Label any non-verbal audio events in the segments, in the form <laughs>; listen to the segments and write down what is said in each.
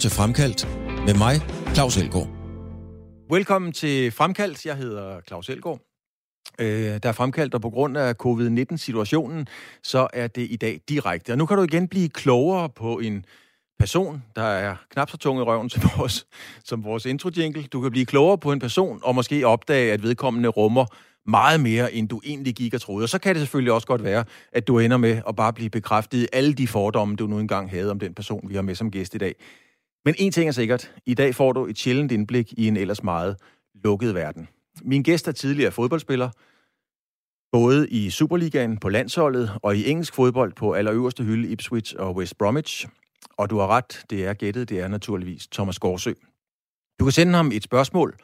til Fremkaldt med mig, Claus Elgaard. Velkommen til Fremkaldt. Jeg hedder Claus Elgaard. Øh, der er fremkaldt, og på grund af covid-19-situationen, så er det i dag direkte. Og nu kan du igen blive klogere på en person, der er knap så tung i røven som <laughs> vores, som vores intro-jingle. Du kan blive klogere på en person, og måske opdage, at vedkommende rummer meget mere, end du egentlig gik og troede. Og så kan det selvfølgelig også godt være, at du ender med at bare blive bekræftet i alle de fordomme, du nu engang havde om den person, vi har med som gæst i dag. Men en ting er sikkert. I dag får du et sjældent indblik i en ellers meget lukket verden. Min gæst er tidligere fodboldspiller, både i Superligaen på landsholdet og i engelsk fodbold på allerøverste hylde Ipswich og West Bromwich. Og du har ret, det er gættet, det er naturligvis Thomas Gårdsø. Du kan sende ham et spørgsmål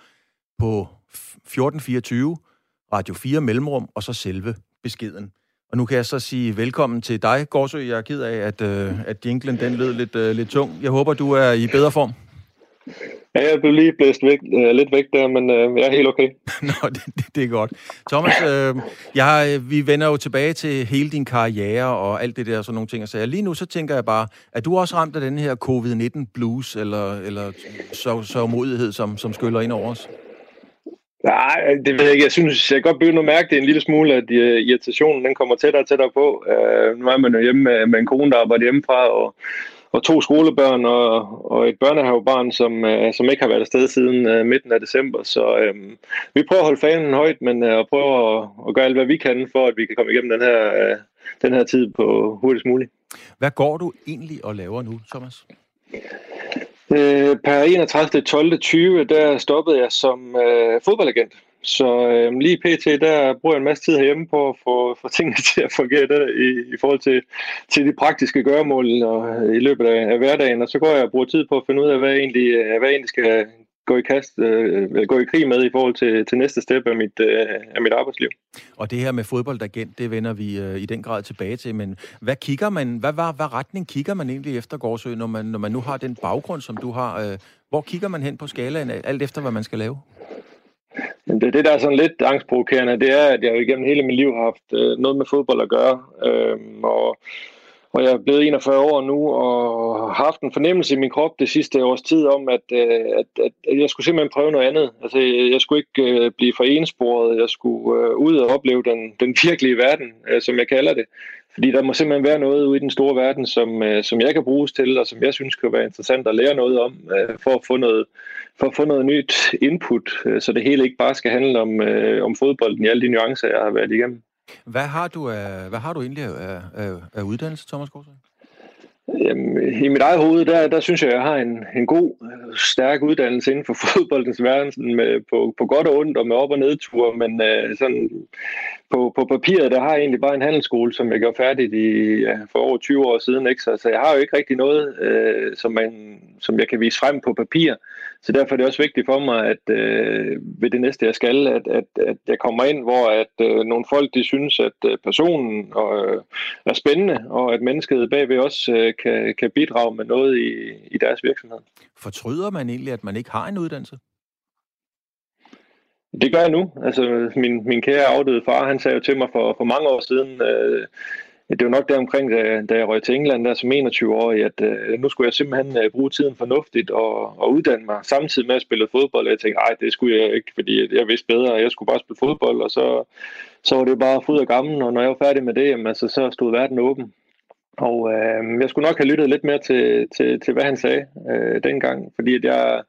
på 1424, Radio 4 Mellemrum, og så selve beskeden. Og nu kan jeg så sige velkommen til dig, Gårdsø. Jeg er ked af, at, øh, at jinglen den lød lidt, øh, lidt tung. Jeg håber, du er i bedre form. Ja, jeg blev lige blæst væk, øh, lidt væk der, men øh, jeg er helt okay. <laughs> Nå, det, det, det er godt. Thomas, øh, jeg, vi vender jo tilbage til hele din karriere og alt det der, sådan nogle ting. Så lige nu, så tænker jeg bare, at du også ramt af den her covid-19 blues, eller, eller så, så modighed, som, som skyller ind over os? Nej, øh, det ved jeg ikke. Jeg synes, jeg kan godt begynde at mærke det en lille smule, at øh, irritationen den kommer tættere og tættere på. Uh, nu er man jo hjemme med, med en kone, der arbejder hjemmefra, og, og to skolebørn og, og et børnehavebarn, som, uh, som ikke har været afsted siden uh, midten af december. Så uh, vi prøver at holde fanen højt, men uh, prøver at, at gøre alt, hvad vi kan, for at vi kan komme igennem den her, uh, den her tid på hurtigst muligt. Hvad går du egentlig og laver nu, Thomas? Øh, per 31. 12. 20, der stoppede jeg som øh, fodboldagent. Så øh, lige pt. der bruger jeg en masse tid herhjemme på at få, få tingene <laughs> til at fungere der, i, i forhold til, til de praktiske gøremål og, øh, i løbet af, af hverdagen. Og så går jeg og bruger tid på at finde ud af, hvad jeg egentlig, øh, hvad jeg egentlig skal gå i kast, øh, gå i krig med i forhold til, til næste step af mit, øh, af mit arbejdsliv. Og det her med fodboldagent, det vender vi øh, i den grad tilbage til, men hvad kigger man, hvad, hvad, hvad retning kigger man egentlig efter Gårdsø, når man, når man nu har den baggrund, som du har? Øh, hvor kigger man hen på skalaen, alt efter hvad man skal lave? Det, det der er sådan lidt angstprovokerende, det er, at jeg jo igennem hele mit liv har haft øh, noget med fodbold at gøre. Øh, og og jeg er blevet 41 år nu og har haft en fornemmelse i min krop det sidste års tid om, at, øh, at, at, at jeg skulle simpelthen prøve noget andet. Altså, jeg skulle ikke uh, blive for ensporet. Jeg skulle uh, ud og opleve den, den virkelige verden, uh, som jeg kalder det. Fordi der må simpelthen være noget ude i den store verden, som, uh, som jeg kan bruges til, og som jeg synes kan være interessant at lære noget om, uh, for at få noget, for at få noget nyt input, uh, så det hele ikke bare skal handle om, uh, om fodbolden i alle de nuancer, jeg har været igennem. Hvad har du, af, hvad har du egentlig af, af, af uddannelse, Thomas Gårdsø? I mit eget hoved, der, der synes jeg, jeg har en, en god, stærk uddannelse inden for <laughs> fodboldens verden, med, på, på godt og ondt og med op- og nedture, men uh, sådan, på, på papiret, der har jeg egentlig bare en handelsskole, som jeg gjorde færdigt i, ja, for over 20 år siden. Ikke? Så, så jeg har jo ikke rigtig noget, uh, som, man, som jeg kan vise frem på papir. Så derfor er det også vigtigt for mig, at øh, ved det næste, jeg skal, at, at, at jeg kommer ind, hvor at øh, nogle folk de synes, at øh, personen og, øh, er spændende, og at mennesket bagved også øh, kan, kan bidrage med noget i, i deres virksomhed. Fortryder man egentlig, at man ikke har en uddannelse? Det gør jeg nu. Altså, min, min kære afdøde far, han sagde jo til mig for, for mange år siden, øh, det var nok der omkring, da, da jeg røg til England der som 21-årig, at øh, nu skulle jeg simpelthen øh, bruge tiden fornuftigt og, og uddanne mig samtidig med at spille fodbold. Og jeg tænkte, nej, det skulle jeg ikke, fordi jeg vidste bedre, jeg skulle bare spille fodbold, og så, så var det bare fod og gammel, og når jeg var færdig med det, jamen, altså, så stod verden åben. Og øh, jeg skulle nok have lyttet lidt mere til, til, til hvad han sagde øh, dengang, fordi at jeg,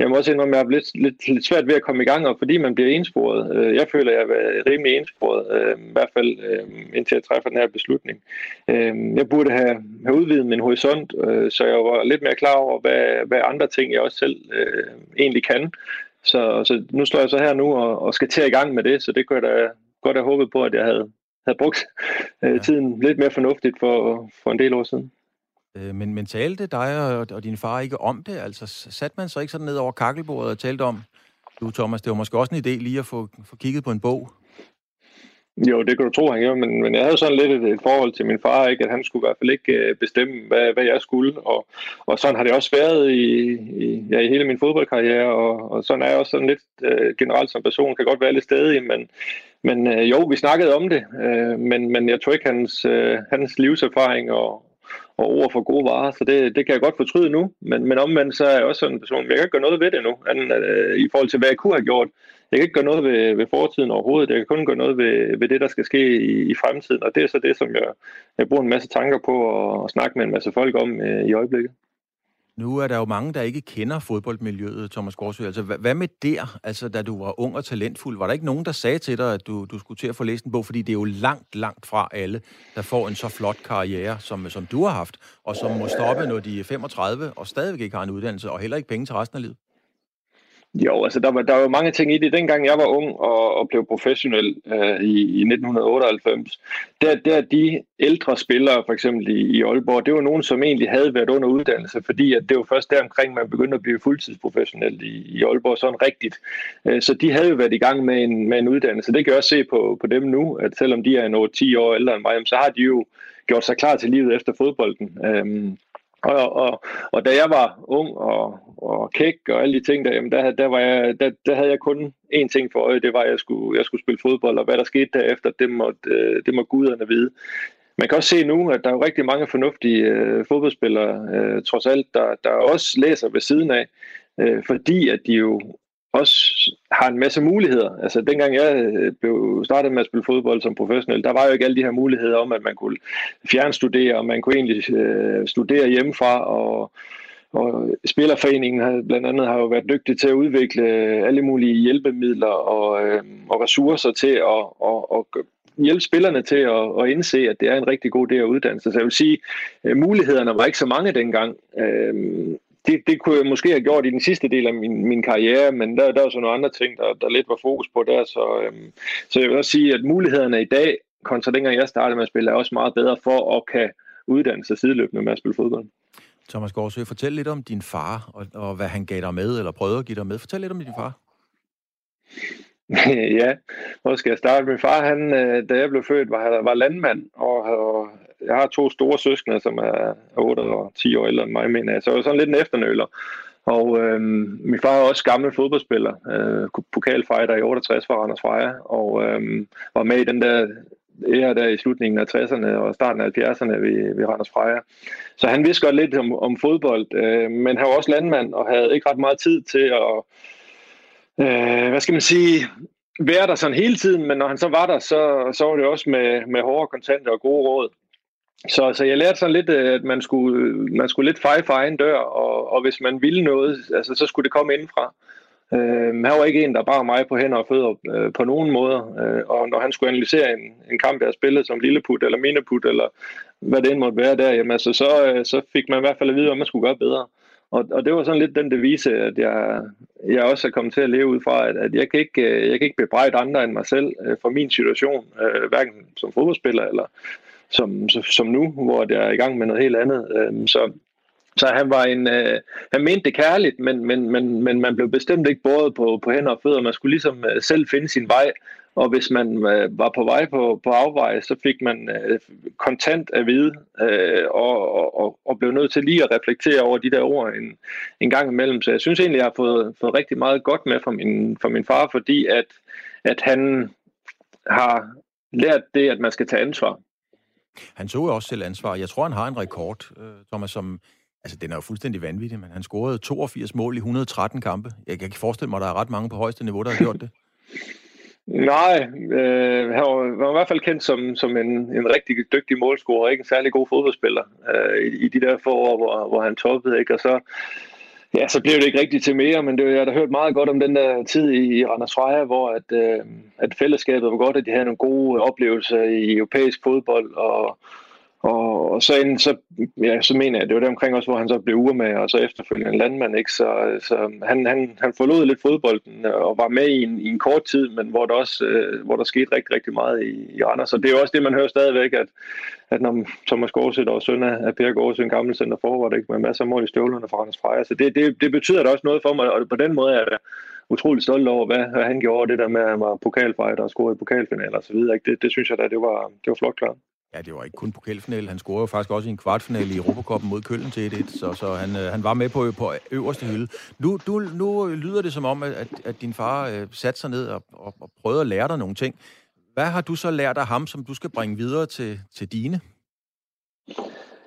jeg må også indrømme, at jeg har lidt, lidt, lidt svært ved at komme i gang, og fordi man bliver ensporet. Øh, jeg føler, at jeg er rimelig ensporet, øh, i hvert fald øh, indtil jeg træffer den her beslutning. Jeg burde have, have udvidet min horisont, så jeg var lidt mere klar over, hvad, hvad andre ting jeg også selv egentlig kan. Så, så nu står jeg så her nu og, og skal til i gang med det, så det kunne jeg da godt have håbet på, at jeg havde, havde brugt tiden lidt mere fornuftigt for, for en del år siden. Øh, men, men talte dig og, og din far ikke om det? Altså, satte man så ikke sådan ned over kakkelbordet og talte om, du Thomas, det var måske også en idé lige at få, få kigget på en bog? Jo, det kan du tro, han gjorde, men, men jeg havde sådan lidt et, et forhold til min far, ikke, at han skulle i hvert fald ikke øh, bestemme, hvad, hvad jeg skulle, og, og sådan har det også været i, i, ja, i hele min fodboldkarriere, og, og sådan er jeg også sådan lidt øh, generelt som person, kan godt være lidt stedig, men, men øh, jo, vi snakkede om det, øh, men, men jeg tror ikke hans, øh, hans livserfaring og, og ord for gode varer, så det, det kan jeg godt fortryde nu, men, men omvendt så er jeg også sådan en person, jeg kan ikke gøre noget ved det nu, anden, øh, i forhold til hvad jeg kunne have gjort. Jeg kan ikke gøre noget ved, ved fortiden overhovedet, jeg kan kun gøre noget ved, ved det, der skal ske i, i fremtiden, og det er så det, som jeg, jeg bruger en masse tanker på at, snakke med en masse folk om øh, i øjeblikket. Nu er der jo mange, der ikke kender fodboldmiljøet, Thomas Gårdsø. Altså, hvad, hvad med der, altså, da du var ung og talentfuld? Var der ikke nogen, der sagde til dig, at du, du skulle til at få læst en bog? Fordi det er jo langt, langt fra alle, der får en så flot karriere, som, som du har haft, og som må stoppe, når de er 35 og stadigvæk ikke har en uddannelse, og heller ikke penge til resten af livet. Jo, altså der var, der var mange ting i det. Dengang jeg var ung og, og blev professionel øh, i, i 1998, der, der de ældre spillere, for eksempel i, i Aalborg, det var nogen, som egentlig havde været under uddannelse, fordi at det var først der omkring, man begyndte at blive fuldtidsprofessionel i, i Aalborg, sådan rigtigt. Øh, så de havde jo været i gang med en, med en uddannelse. Det kan jeg også se på, på dem nu, at selvom de er en 10 år ældre end mig, så har de jo gjort sig klar til livet efter fodbolden. Øh, og, og, og da jeg var ung og, og kæk og alle de ting der, jamen der, der, var jeg, der, der havde jeg kun én ting for øje, det var, at jeg skulle, jeg skulle spille fodbold, og hvad der skete derefter, det måtte, øh, det må guderne vide. Man kan også se nu, at der er jo rigtig mange fornuftige øh, fodboldspillere, øh, trods alt, der, der også læser ved siden af, øh, fordi at de jo også har en masse muligheder. Altså dengang jeg øh, blev startede med at spille fodbold som professionel, der var jo ikke alle de her muligheder om, at man kunne fjernstudere, og man kunne egentlig øh, studere hjemmefra, og, og Spillerforeningen har, blandt andet har jo været dygtig til at udvikle øh, alle mulige hjælpemidler og, øh, og ressourcer til at, at, at hjælpe spillerne til at, at indse, at det er en rigtig god idé at uddanne sig. Så jeg vil sige, at mulighederne var ikke så mange dengang. Øh, det, det kunne jeg måske have gjort i den sidste del af min, min karriere, men der, der var så nogle andre ting, der, der lidt var fokus på der. Så, øhm, så jeg vil også sige, at mulighederne i dag, kontra dengang jeg startede med at spille, er også meget bedre for at kan uddanne sig sideløbende med at spille fodbold. Thomas Gårdsø, fortæl lidt om din far, og, og hvad han gav dig med, eller prøvede at give dig med. Fortæl lidt om din far. <laughs> ja, hvor skal jeg starte? Min far, han, øh, da jeg blev født, var, var landmand, og, og jeg har to store søskende, som er 8 og 10 år ældre end mig, mener jeg. Så jeg var sådan lidt en efternøler. Og øh, min far er også gammel fodboldspiller, øh, pokalfighter i 68 for Randers Freja, og øh, var med i den der ære der i slutningen af 60'erne og starten af 70'erne ved, ved Randers Freja. Så han vidste godt lidt om, om fodbold, øh, men han var også landmand og havde ikke ret meget tid til at, øh, hvad skal man sige, være der sådan hele tiden, men når han så var der, så, så var det også med, med hårde kontanter og gode råd. Så, så jeg lærte sådan lidt, øh, at man skulle, man skulle lidt feje for egen dør, og, og hvis man ville noget, altså, så skulle det komme indenfra. Øh, han var ikke en, der bar mig på hænder og fødder øh, på nogen måder, øh, og når han skulle analysere en, en kamp, jeg spillede som lilleput eller mineput, eller hvad det end måtte være der, jamen, altså, så, øh, så fik man i hvert fald at vide, hvad man skulle gøre bedre. Og, og det var sådan lidt den devise, at jeg, jeg også er kommet til at leve ud fra, at, at jeg, kan ikke, øh, jeg kan ikke bebrejde andre end mig selv øh, for min situation, øh, hverken som fodboldspiller eller som, som nu, hvor jeg er i gang med noget helt andet. Øh, så, så han var en, øh, han mente det kærligt, men, men, men, men man blev bestemt ikke båret på, på hænder og fødder. Man skulle ligesom øh, selv finde sin vej, og hvis man øh, var på vej på, på afveje, så fik man øh, kontant at vide, øh, og, og, og blev nødt til lige at reflektere over de der ord en, en gang imellem. Så jeg synes egentlig, jeg har fået, fået rigtig meget godt med fra min, fra min far, fordi at, at han har lært det, at man skal tage ansvar. Han tog jo også selv ansvar. Jeg tror, han har en rekord, øh, Thomas, som... Altså, den er jo fuldstændig vanvittig, men han scorede 82 mål i 113 kampe. Jeg kan ikke forestille mig, at der er ret mange på højeste niveau, der har gjort det. Nej, øh, han var, var i hvert fald kendt som, som en, en rigtig dygtig målscorer, ikke en særlig god fodboldspiller øh, i, i de der få år, hvor, hvor han toppede. Ikke? Og så, ja, så blev det ikke rigtigt til mere, men det, jeg har hørt meget godt om den der tid i, i Randers Freja, hvor at, øh, at fællesskabet var godt, at de havde nogle gode oplevelser i europæisk fodbold, og og, og så, inden, så, ja, så mener jeg, det var der omkring også, hvor han så blev urmager, og så efterfølgende en landmand. Ikke? Så, så øhm, han, han, han forlod lidt fodbolden øh, og var med i en, i en kort tid, men hvor der også øh, hvor der skete rigtig, rigtig meget i, i Randers. Så det er jo også det, man hører stadigvæk, at, at når Thomas Gårdsø, og søn af Per Gårdsø, en gammel center forward, ikke? med masser af mål i støvlerne fra Randers Freja. Så det, det, det betyder da også noget for mig, og på den måde er jeg utrolig stolt over, hvad, hvad han gjorde, det der med, at han var pokalfighter og scorede i pokalfinaler og så videre. Ikke? Det, det synes jeg da, det var, det var flot klart. Ja, det var ikke kun pokalfinale. Han scorede jo faktisk også i en kvartfinale i Europacupen mod Køln til 1-1, så, så han, øh, han var med på, på øverste hylde. Nu, du, nu lyder det som om, at, at din far øh, satte sig ned og, og, og prøvede at lære dig nogle ting. Hvad har du så lært af ham, som du skal bringe videre til, til dine?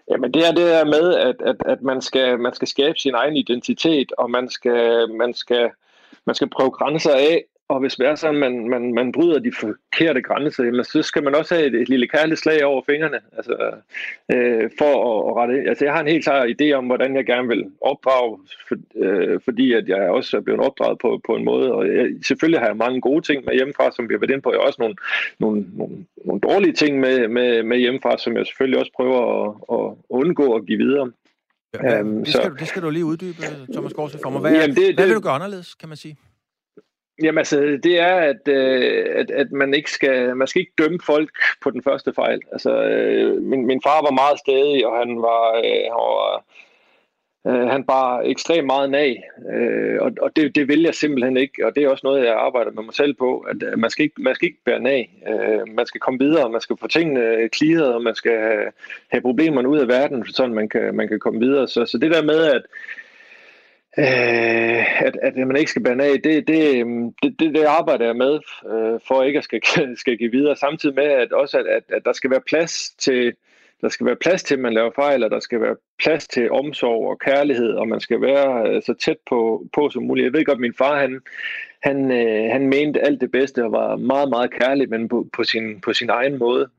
Jamen, det er det der med, at, at, at man, skal, man skal skabe sin egen identitet, og man skal, man skal, man skal prøve grænser af, og hvis det er sådan, man, man, man bryder de forkerte grænser, jamen, så skal man også have et, et lille kærligt slag over fingrene, altså, øh, for at, at rette Altså, jeg har en helt klar idé om, hvordan jeg gerne vil opdrage, for, øh, fordi at jeg også er blevet opdraget på, på en måde, og jeg, selvfølgelig har jeg mange gode ting med hjemmefra, som vi har været inde på. Jeg har også nogle, nogle, nogle, nogle dårlige ting med, med, med hjemmefra, som jeg selvfølgelig også prøver at, at undgå at give videre. Ja, um, det, skal så, du, det skal du lige uddybe, Thomas Gårdsø, for mig. Hvad, jamen det, hvad det, vil du gøre anderledes, kan man sige? Jamen altså, det er, at, øh, at, at man ikke skal, man skal ikke dømme folk på den første fejl. Altså, øh, min, min far var meget stedig, og han var, øh, han var øh, han bar ekstremt meget nag, øh, og, og det, det vil jeg simpelthen ikke, og det er også noget, jeg arbejder med mig selv på, at, at man, skal ikke, man skal ikke bære nag. Øh, man skal komme videre, man skal få tingene øh, clearet, og man skal have, have problemerne ud af verden, så man kan, man kan komme videre. Så, så det der med, at Øh, at, at man ikke skal bære af, det, det, øhm, det, det, det arbejder jeg med, øh, for ikke at skal, <laughs> skal give videre, samtidig med, at også at, at, at der skal være plads til, der skal være plads til, at man laver fejl, og der skal være plads til omsorg og kærlighed, og man skal være øh, så tæt på, på som muligt. Jeg ved godt, at min far, han, han, øh, han mente alt det bedste og var meget, meget kærlig, men på, på, sin, på sin egen måde.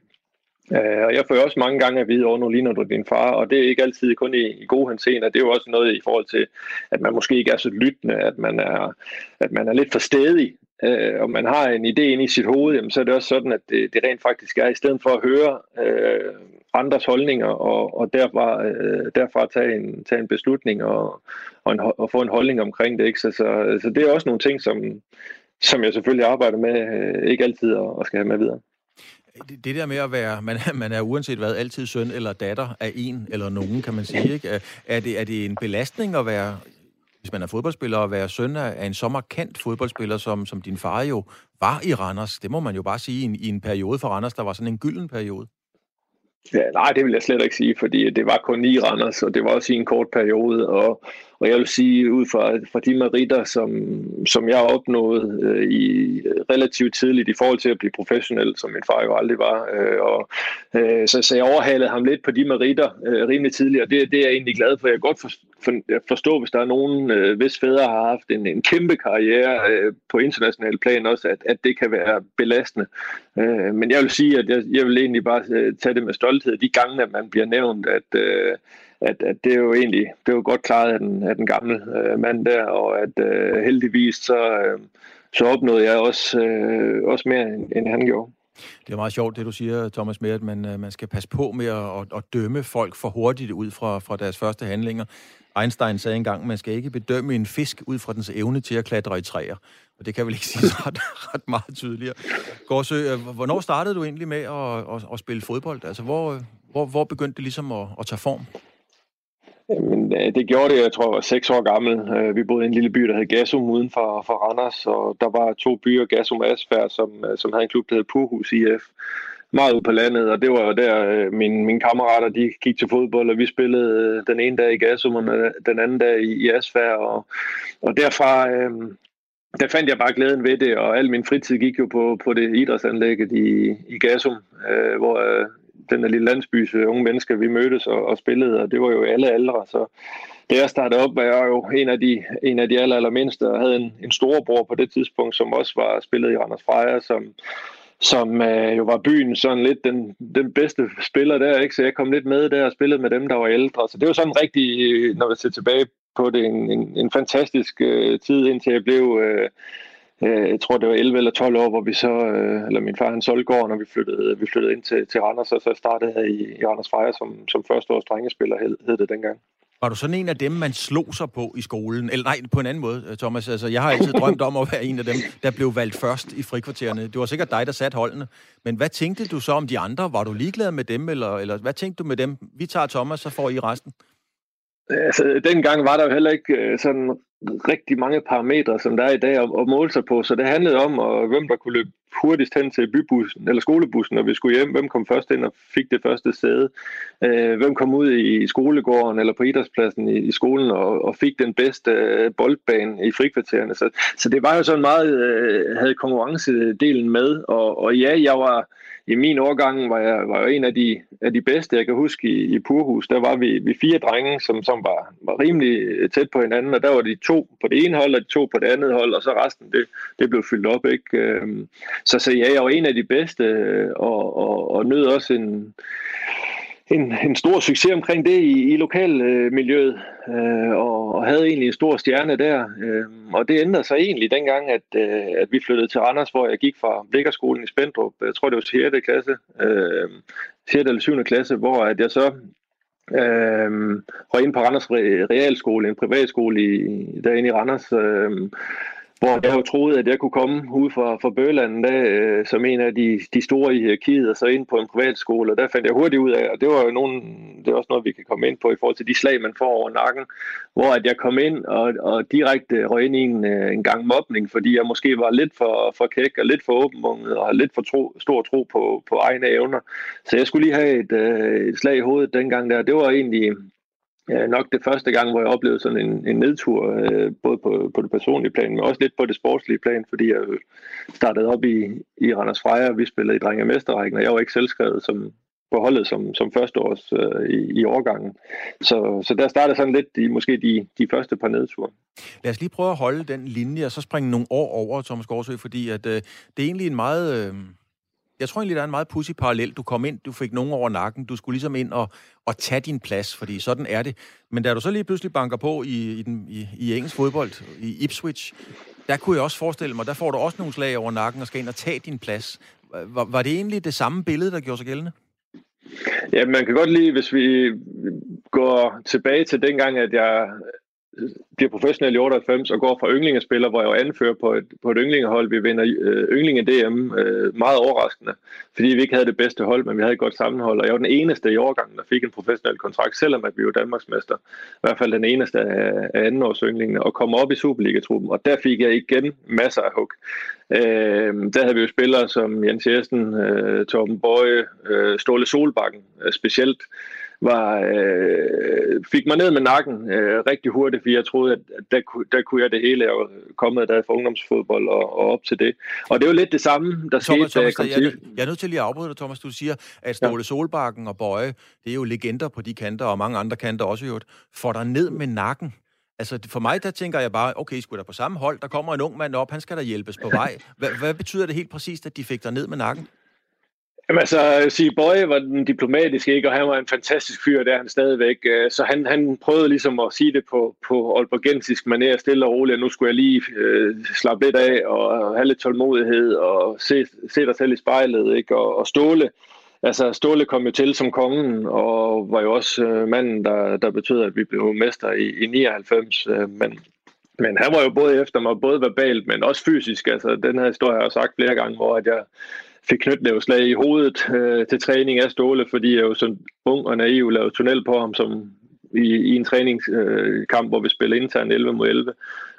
Øh, og jeg får jo også mange gange at vide, at nu ligner du din far, og det er ikke altid kun i, i gode hensener. Det er jo også noget i forhold til, at man måske ikke er så lyttende, at man er, at man er lidt for stedig, øh, og man har en idé inde i sit hoved, jamen, så er det også sådan, at det, det rent faktisk er, i stedet for at høre øh, andres holdninger, og, og derfra, øh, derfra tage, en, tage en beslutning og, og, en, og få en holdning omkring det. Ikke? Så, så, så det er også nogle ting, som, som jeg selvfølgelig arbejder med, øh, ikke altid og, og skal have med videre. Det, det der med at være, man, <laughs> man er uanset hvad, altid søn eller datter af en eller nogen, kan man sige. Ikke? Er, det, er det en belastning at være, hvis man er fodboldspiller, at være søn af en så markant fodboldspiller, som, som din far jo var i Randers? Det må man jo bare sige, i en, i en periode for Randers, der var sådan en gylden periode. Ja, nej, det vil jeg slet ikke sige, fordi det var kun i Randers, og det var også i en kort periode, og, og jeg vil sige, ud fra, fra de meritter, som, som jeg opnåede øh, i relativt tidligt i forhold til at blive professionel, som min far jo aldrig var, øh, og, øh, så, så jeg overhalede ham lidt på de meritter øh, rimelig tidligt, og det, det er jeg egentlig glad for. Jeg kan godt for, for, forstå, hvis der er nogen, øh, hvis fædre har haft en, en kæmpe karriere øh, på international plan også, at, at det kan være belastende. Øh, men jeg vil sige, at jeg, jeg vil egentlig bare øh, tage det med stolthed de gange, at man bliver nævnt, at øh, at, at det er jo egentlig det er jo godt klaret af den, af den gamle øh, mand der, og at øh, heldigvis så, øh, så opnåede jeg også, øh, også mere, end, end han gjorde. Det er meget sjovt, det du siger, Thomas, med, at man, øh, man skal passe på med at, at, at dømme folk for hurtigt ud fra, fra deres første handlinger. Einstein sagde engang, at man skal ikke bedømme en fisk ud fra dens evne til at klatre i træer. Og det kan vel ikke sige <laughs> ret, ret meget tydeligere. Gårdsø, øh, hvornår startede du egentlig med at, at, at spille fodbold? Altså, hvor, øh, hvor, hvor begyndte det ligesom at, at tage form? Jamen, øh, det gjorde det, jeg tror, jeg var seks år gammel. Øh, vi boede i en lille by, der hed Gasum uden for, for Randers, og der var to byer, Gasum og Asfær, som, øh, som havde en klub, der hed Puhus IF meget ude på landet, og det var jo der, mine, mine kammerater, de gik til fodbold, og vi spillede den ene dag i Gasum, og den anden dag i, i Asfær, og, og derfra, øh, der fandt jeg bare glæden ved det, og al min fritid gik jo på, på det idrætsanlægget i, i Gasum, øh, hvor øh, den der lille landsbys øh, unge mennesker, vi mødtes og, og spillede, og det var jo alle aldre, så da jeg startede op, var jeg jo en af de, en af de aller, aller mindste, og havde en, en storebror på det tidspunkt, som også var spillet i Randers Freja, som, som øh, jo var byen sådan lidt den, den bedste spiller der, ikke? så jeg kom lidt med der og spillede med dem, der var ældre. Så det var sådan rigtig, når vi ser tilbage på det, en, en, en fantastisk øh, tid, indtil jeg blev... Øh, øh, jeg tror det var 11 eller 12 år, hvor vi så, øh, eller min far han solgte gården, og vi flyttede, vi flyttede ind til, til Randers, og så startede jeg i, i Randers Freja som, som førsteårs drengespiller, hed, hed det dengang. Var du sådan en af dem, man slog sig på i skolen? Eller nej, på en anden måde, Thomas. Altså, jeg har altid drømt om at være en af dem, der blev valgt først i frikvartererne. Det var sikkert dig, der satte holdene. Men hvad tænkte du så om de andre? Var du ligeglad med dem, eller, eller hvad tænkte du med dem? Vi tager Thomas, så får I resten. Altså, dengang var der jo heller ikke øh, sådan rigtig mange parametre, som der er i dag at, at måle sig på, så det handlede om, og hvem der kunne løbe hurtigst hen til bybussen, eller skolebussen, når vi skulle hjem? Hvem kom først ind og fik det første sæde? Øh, hvem kom ud i skolegården eller på idrætspladsen i, i skolen og, og fik den bedste øh, boldbane i frikvartererne? Så, så det var jo sådan meget, øh, havde konkurrencedelen med, og, og ja, jeg var i min årgang var jeg, var jeg en af de, af de bedste, jeg kan huske i, i Purhus. Der var vi, vi fire drenge, som, som var, var rimelig tæt på hinanden, og der var de to på det ene hold, og de to på det andet hold, og så resten, det, det blev fyldt op. Ikke? Øhm, så, så ja, jeg var en af de bedste, øh, og, og, og nød også en, en, en stor succes omkring det i, i lokalmiljøet, øh, og, og havde egentlig en stor stjerne der. Øh, og det ændrede sig egentlig dengang, at, øh, at vi flyttede til Randers, hvor jeg gik fra Blikkerskolen i Spendrup. Jeg tror, det var 6. klasse, øh, 6. eller 7. klasse, hvor at jeg så øh, røg ind på Randers Realskole, en privatskole i, derinde i Randers, øh, hvor jeg jo troede, at jeg kunne komme ud fra, fra Bøland der, øh, som en af de, de store i hierarkiet, og så ind på en privatskole, og der fandt jeg hurtigt ud af, og det var jo nogen, det er også noget, vi kan komme ind på i forhold til de slag, man får over nakken, hvor at jeg kom ind og, og direkte røg ind i en, øh, en gang mobning, fordi jeg måske var lidt for, for kæk og lidt for åbenmunget og lidt for tro, stor tro på, på egne evner. Så jeg skulle lige have et, øh, et slag i hovedet dengang der. Det var egentlig ja, nok det første gang, hvor jeg oplevede sådan en, en nedtur, øh, både på, på det personlige plan, men også lidt på det sportslige plan, fordi jeg startede op i, i Randers Freja, og vi spillede i Drenge og Mesterrækken, og jeg var ikke selvskrevet som, på holdet som, som førsteårs øh, i, i årgangen. Så, så der startede sådan lidt de, måske de, de første par nedture. Lad os lige prøve at holde den linje, og så springe nogle år over, Thomas Gårdsø, fordi at, øh, det er egentlig en meget... Øh jeg tror egentlig, der er en meget pussy parallel. Du kom ind, du fik nogen over nakken, du skulle ligesom ind og, og tage din plads, fordi sådan er det. Men da du så lige pludselig banker på i, i, den, i, i engelsk fodbold, i Ipswich, der kunne jeg også forestille mig, der får du også nogle slag over nakken og skal ind og tage din plads. Var, var det egentlig det samme billede, der gjorde sig gældende? Ja, man kan godt lide, hvis vi går tilbage til dengang, at jeg bliver professionel i 98 og går fra yndlingespiller, hvor jeg var anfører på et, på et yndlingehold. Vi vinder øh, yndlinge DM øh, meget overraskende, fordi vi ikke havde det bedste hold, men vi havde et godt sammenhold. Og jeg var den eneste i årgangen, der fik en professionel kontrakt, selvom at vi var Danmarksmester. I hvert fald den eneste af, af andenårs yndlingene, og kom op i Superliga-truppen. Og der fik jeg igen masser af hug. Øh, der havde vi jo spillere som Jens Jessen, øh, Torben Bøje, øh, Ståle Solbakken øh, specielt, var, øh, fik mig ned med nakken øh, rigtig hurtigt, fordi jeg troede, at der, der kunne jeg det hele. Jeg var kommet der fra ungdomsfodbold og, og op til det. Og det var lidt det samme, der Thomas, skete, Thomas, jeg, jeg, jeg er nødt til lige at afbryde dig, Thomas. Du siger, at Ståle ja. Solbakken og Bøje, det er jo legender på de kanter, og mange andre kanter også gjort, får dig ned med nakken. Altså, for mig, der tænker jeg bare, okay, skulle der på samme hold, der kommer en ung mand op, han skal der hjælpes på vej. <laughs> Hvad, hvad betyder det helt præcist, at de fik dig ned med nakken? Jamen altså, sige, Bøje var den diplomatiske, ikke? og han var en fantastisk fyr, der han stadigvæk. Øh, så han, han prøvede ligesom at sige det på, på Aalborgensisk manér, stille og roligt, nu skulle jeg lige øh, slappe lidt af og have lidt tålmodighed og se, se dig selv i spejlet, ikke? Og, og Ståle, altså Ståle kom jo til som kongen, og var jo også øh, manden, der, der betød, at vi blev mester i, i 99, øh, men men han var jo både efter mig, både verbalt, men også fysisk. Altså, den her historie har jeg sagt flere gange, hvor at jeg, fik knytnæveslag i hovedet øh, til træning af Ståle, fordi jeg jo sådan ung og naiv lavede tunnel på ham som i, i en træningskamp, øh, hvor vi spillede intern 11 mod 11.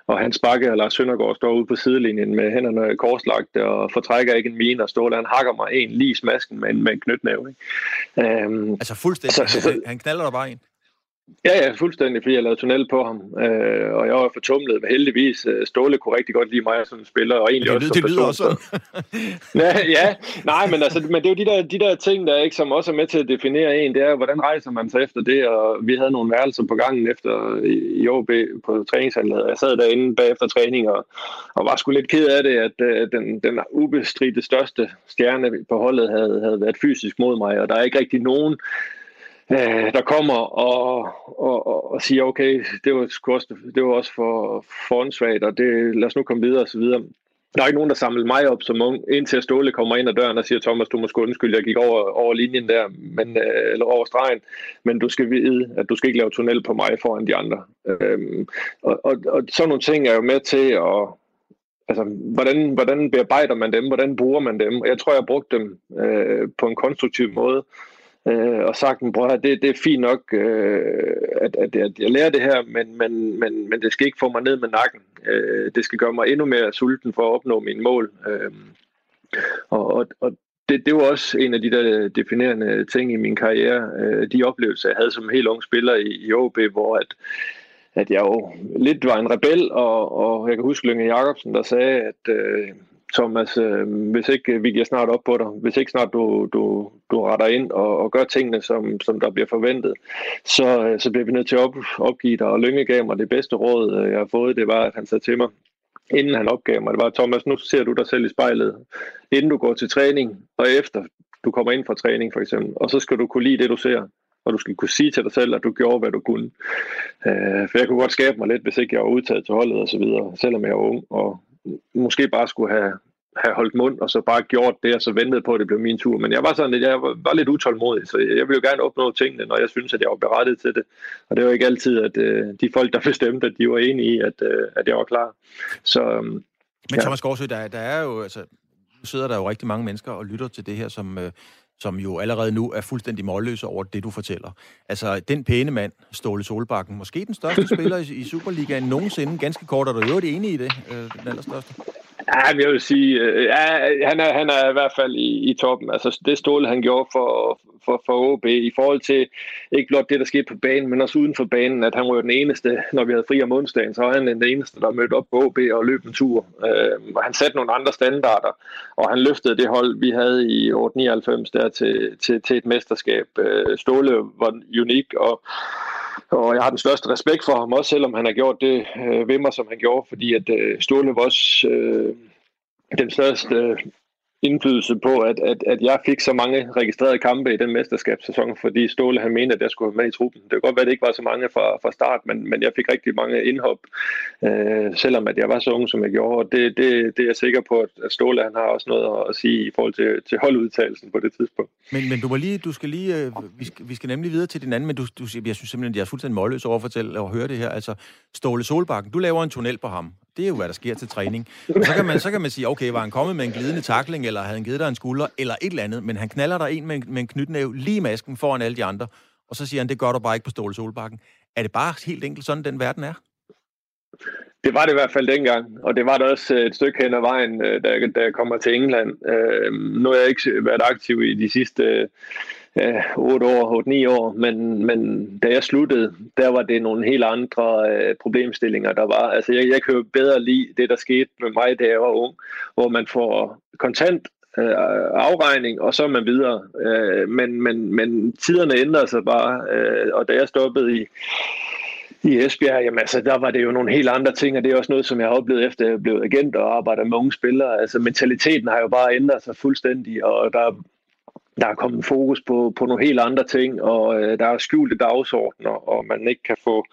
Og han Bakke og Lars Søndergaard står ude på sidelinjen med hænderne korslagt og fortrækker ikke en mine, og Ståle han hakker mig en lige i smasken med en, med en knytnæve. Ikke? Um, altså fuldstændig, så, så, så, han knaller der bare en? Ja, ja, fuldstændig, fordi jeg lavede tunnel på ham, øh, og jeg var fortumlet, men heldigvis øh, Ståle kunne rigtig godt lide mig som spiller, og egentlig det, også det, det lyder også <laughs> ja, ja, nej, men, altså, men det er jo de der, de der ting, der ikke, som også er med til at definere en, det er, hvordan rejser man sig efter det, og vi havde nogle værelser på gangen efter i, OB på træningshandlet, jeg sad derinde bagefter træning, og, og var sgu lidt ked af det, at uh, den, den ubestridte største stjerne på holdet havde, havde været fysisk mod mig, og der er ikke rigtig nogen øh, der kommer og, og, og, og siger, okay, det var, også, det var også for, for åndssvagt, og det, lad os nu komme videre og så videre. Der er ikke nogen, der samler mig op som ung, indtil Ståle kommer ind ad døren og siger, Thomas, du må sgu undskylde, jeg gik over, over linjen der, men, øh, eller over stregen, men du skal vide, at du skal ikke lave tunnel på mig foran de andre. Øhm, og, og, og sådan nogle ting er jo med til at, altså, hvordan, hvordan bearbejder man dem, hvordan bruger man dem? Jeg tror, jeg brugte dem øh, på en konstruktiv måde øh, og sagt, bror, det, det er fint nok, øh, at, at, at jeg lærer det her, men, men, men, men det skal ikke få mig ned med nakken. Øh, det skal gøre mig endnu mere sulten for at opnå mine mål. Øh, Og, og, og det, det var også en af de der definerende ting i min karriere. Øh, de oplevelser, jeg havde som helt ung spiller i, i OB, hvor at, at jeg jo lidt var en rebel, og, og jeg kan huske Lønge Jacobsen, der sagde, at øh, Thomas, øh, hvis ikke vi giver snart op på dig, hvis ikke snart du, du, du retter ind og, og gør tingene, som, som der bliver forventet, så, øh, så bliver vi nødt til at op, opgive dig. Og Lønge gav mig det bedste råd, øh, jeg har fået, det var, at han sagde til mig, inden han opgav mig, det var, Thomas, nu ser du dig selv i spejlet, inden du går til træning, og efter du kommer ind fra træning for eksempel, og så skal du kunne lide det, du ser og du skal kunne sige til dig selv, at du gjorde, hvad du kunne. Øh, for jeg kunne godt skabe mig lidt, hvis ikke jeg var udtaget til holdet og så videre, selvom jeg var ung, og måske bare skulle have, have holdt mund, og så bare gjort det, og så ventet på, at det blev min tur. Men jeg var sådan lidt, jeg var, var lidt utålmodig, så jeg ville jo gerne opnå tingene, når jeg synes, at jeg var berettet til det. Og det var ikke altid, at uh, de folk, der <laughs> bestemte, at de var enige i, at, uh, at jeg var klar. Så, um, Men Thomas Gårdsø, der, der er jo, altså, sidder der jo rigtig mange mennesker og lytter til det her, som, uh, som jo allerede nu er fuldstændig målløse over det, du fortæller. Altså, den pæne mand, Ståle Solbakken, måske den største <laughs> spiller i, i Superligaen nogensinde, ganske kort, er du jo enig i det, øh, den allerstørste? Ja, jeg vil sige, øh, ja, han, er, han er i hvert fald i, i toppen. Altså det Ståle, han gjorde for, for, for OB i forhold til ikke blot det, der skete på banen, men også uden for banen, at han var den eneste, når vi havde fri om onsdagen, så var han den eneste, der mødte op på OB og løb en tur. Øh, og han satte nogle andre standarder, og han løftede det hold, vi havde i 899 der til, til, til et mesterskab. Øh, Ståle var unik, og og jeg har den største respekt for ham, også selvom han har gjort det øh, ved mig, som han gjorde, fordi at øh, Ståle var også øh, den største indflydelse på, at, at, at jeg fik så mange registrerede kampe i den mesterskabssæson, fordi Ståle han mente, at jeg skulle være med i truppen. Det kan godt være, at det ikke var så mange fra, fra start, men, men jeg fik rigtig mange indhop, øh, selvom at jeg var så ung, som jeg gjorde. Og det, det, det er jeg sikker på, at Ståle han har også noget at sige i forhold til, til holdudtagelsen på det tidspunkt. Men, men du, må lige, du skal lige, øh, vi, skal, vi skal nemlig videre til din anden, men du, du, jeg synes simpelthen, at jeg er fuldstændig målløs over at fortælle og høre det her. Altså, Ståle Solbakken, du laver en tunnel på ham. Det er jo, hvad der sker til træning. Og så kan man, så kan man sige, okay, var han kommet med en glidende takling, eller havde han givet dig en skulder, eller et eller andet, men han knaller der en med, med en knytnæv lige i masken foran alle de andre, og så siger han, det gør du bare ikke på Ståle Solbakken. Er det bare helt enkelt sådan, den verden er? Det var det i hvert fald dengang, og det var det også øh, et stykke hen ad vejen, øh, da jeg, da jeg kommer til England. Øh, nu har jeg ikke været aktiv i de sidste ja, 8 år, 8-9 år, men, men da jeg sluttede, der var det nogle helt andre øh, problemstillinger, der var. Altså, jeg, jeg kan jo bedre lide det, der skete med mig, da jeg var ung, hvor man får kontant øh, afregning, og så er man videre. Øh, men, men, men tiderne ændrer sig bare, øh, og da jeg stoppede i i Esbjerg, jamen altså, der var det jo nogle helt andre ting, og det er også noget, som jeg har oplevet efter jeg blev agent og arbejder med unge spillere. Altså mentaliteten har jo bare ændret sig fuldstændig, og der der er kommet fokus på, på nogle helt andre ting, og øh, der er skjulte dagsordner, og man ikke kan få,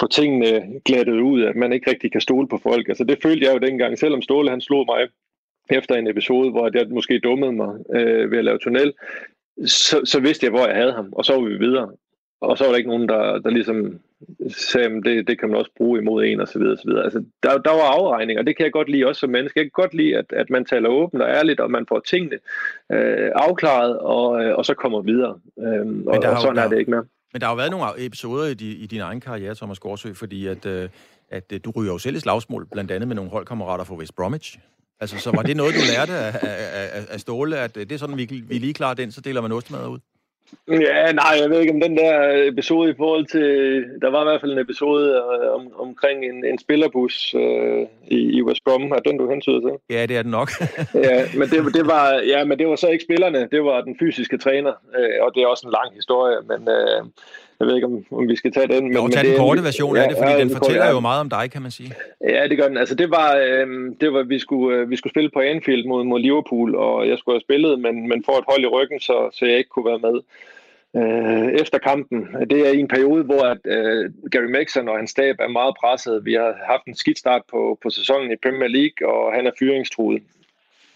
få tingene glattet ud, at man ikke rigtig kan stole på folk. Altså det følte jeg jo dengang, selvom Ståle han slog mig efter en episode, hvor jeg måske dummede mig øh, ved at lave tunnel, så, så vidste jeg, hvor jeg havde ham, og så var vi videre. Og så var der ikke nogen, der, der ligesom sagde, at det, det kan man også bruge imod en, og så videre, og så videre. Altså, der, der var afregning, og det kan jeg godt lide også som menneske. Jeg kan godt lide, at, at man taler åbent og ærligt, og man får tingene øh, afklaret, og, øh, og så kommer videre. Øh, og, og sådan jo, er det ikke mere. Men der har jo været nogle episoder i, i din egen karriere, Thomas Gårdsø, fordi at, øh, at øh, du ryger jo selv i slagsmål, blandt andet med nogle holdkammerater fra West Bromwich. Altså, så var det noget, du lærte af, af, af, af Ståle, at øh, det er sådan, vi, vi lige klarer den, så deler man ostemad ud? Ja, nej, jeg ved ikke om den der episode i forhold til... Der var i hvert fald en episode øh, om, omkring en, en spillerbus øh, i, i West Brom. Er den, du hensyder til? Ja, det er den nok. <laughs> ja, men det, det var, ja, men det var så ikke spillerne. Det var den fysiske træner. Øh, og det er også en lang historie, men... Øh, jeg ved ikke, om, om vi skal tage den. Men, jo, tag den korte version ja, af det, fordi ja, den fortæller kort, jo meget om dig, kan man sige. Ja, det gør den. Altså, det var, øh, det var vi, skulle, øh, vi skulle spille på Anfield mod, mod Liverpool, og jeg skulle have spillet, men, men får et hold i ryggen, så, så jeg ikke kunne være med øh, efter kampen. Det er i en periode, hvor at, øh, Gary Mexon og hans stab er meget presset. Vi har haft en skidt start på, på sæsonen i Premier League, og han er fyringstruet.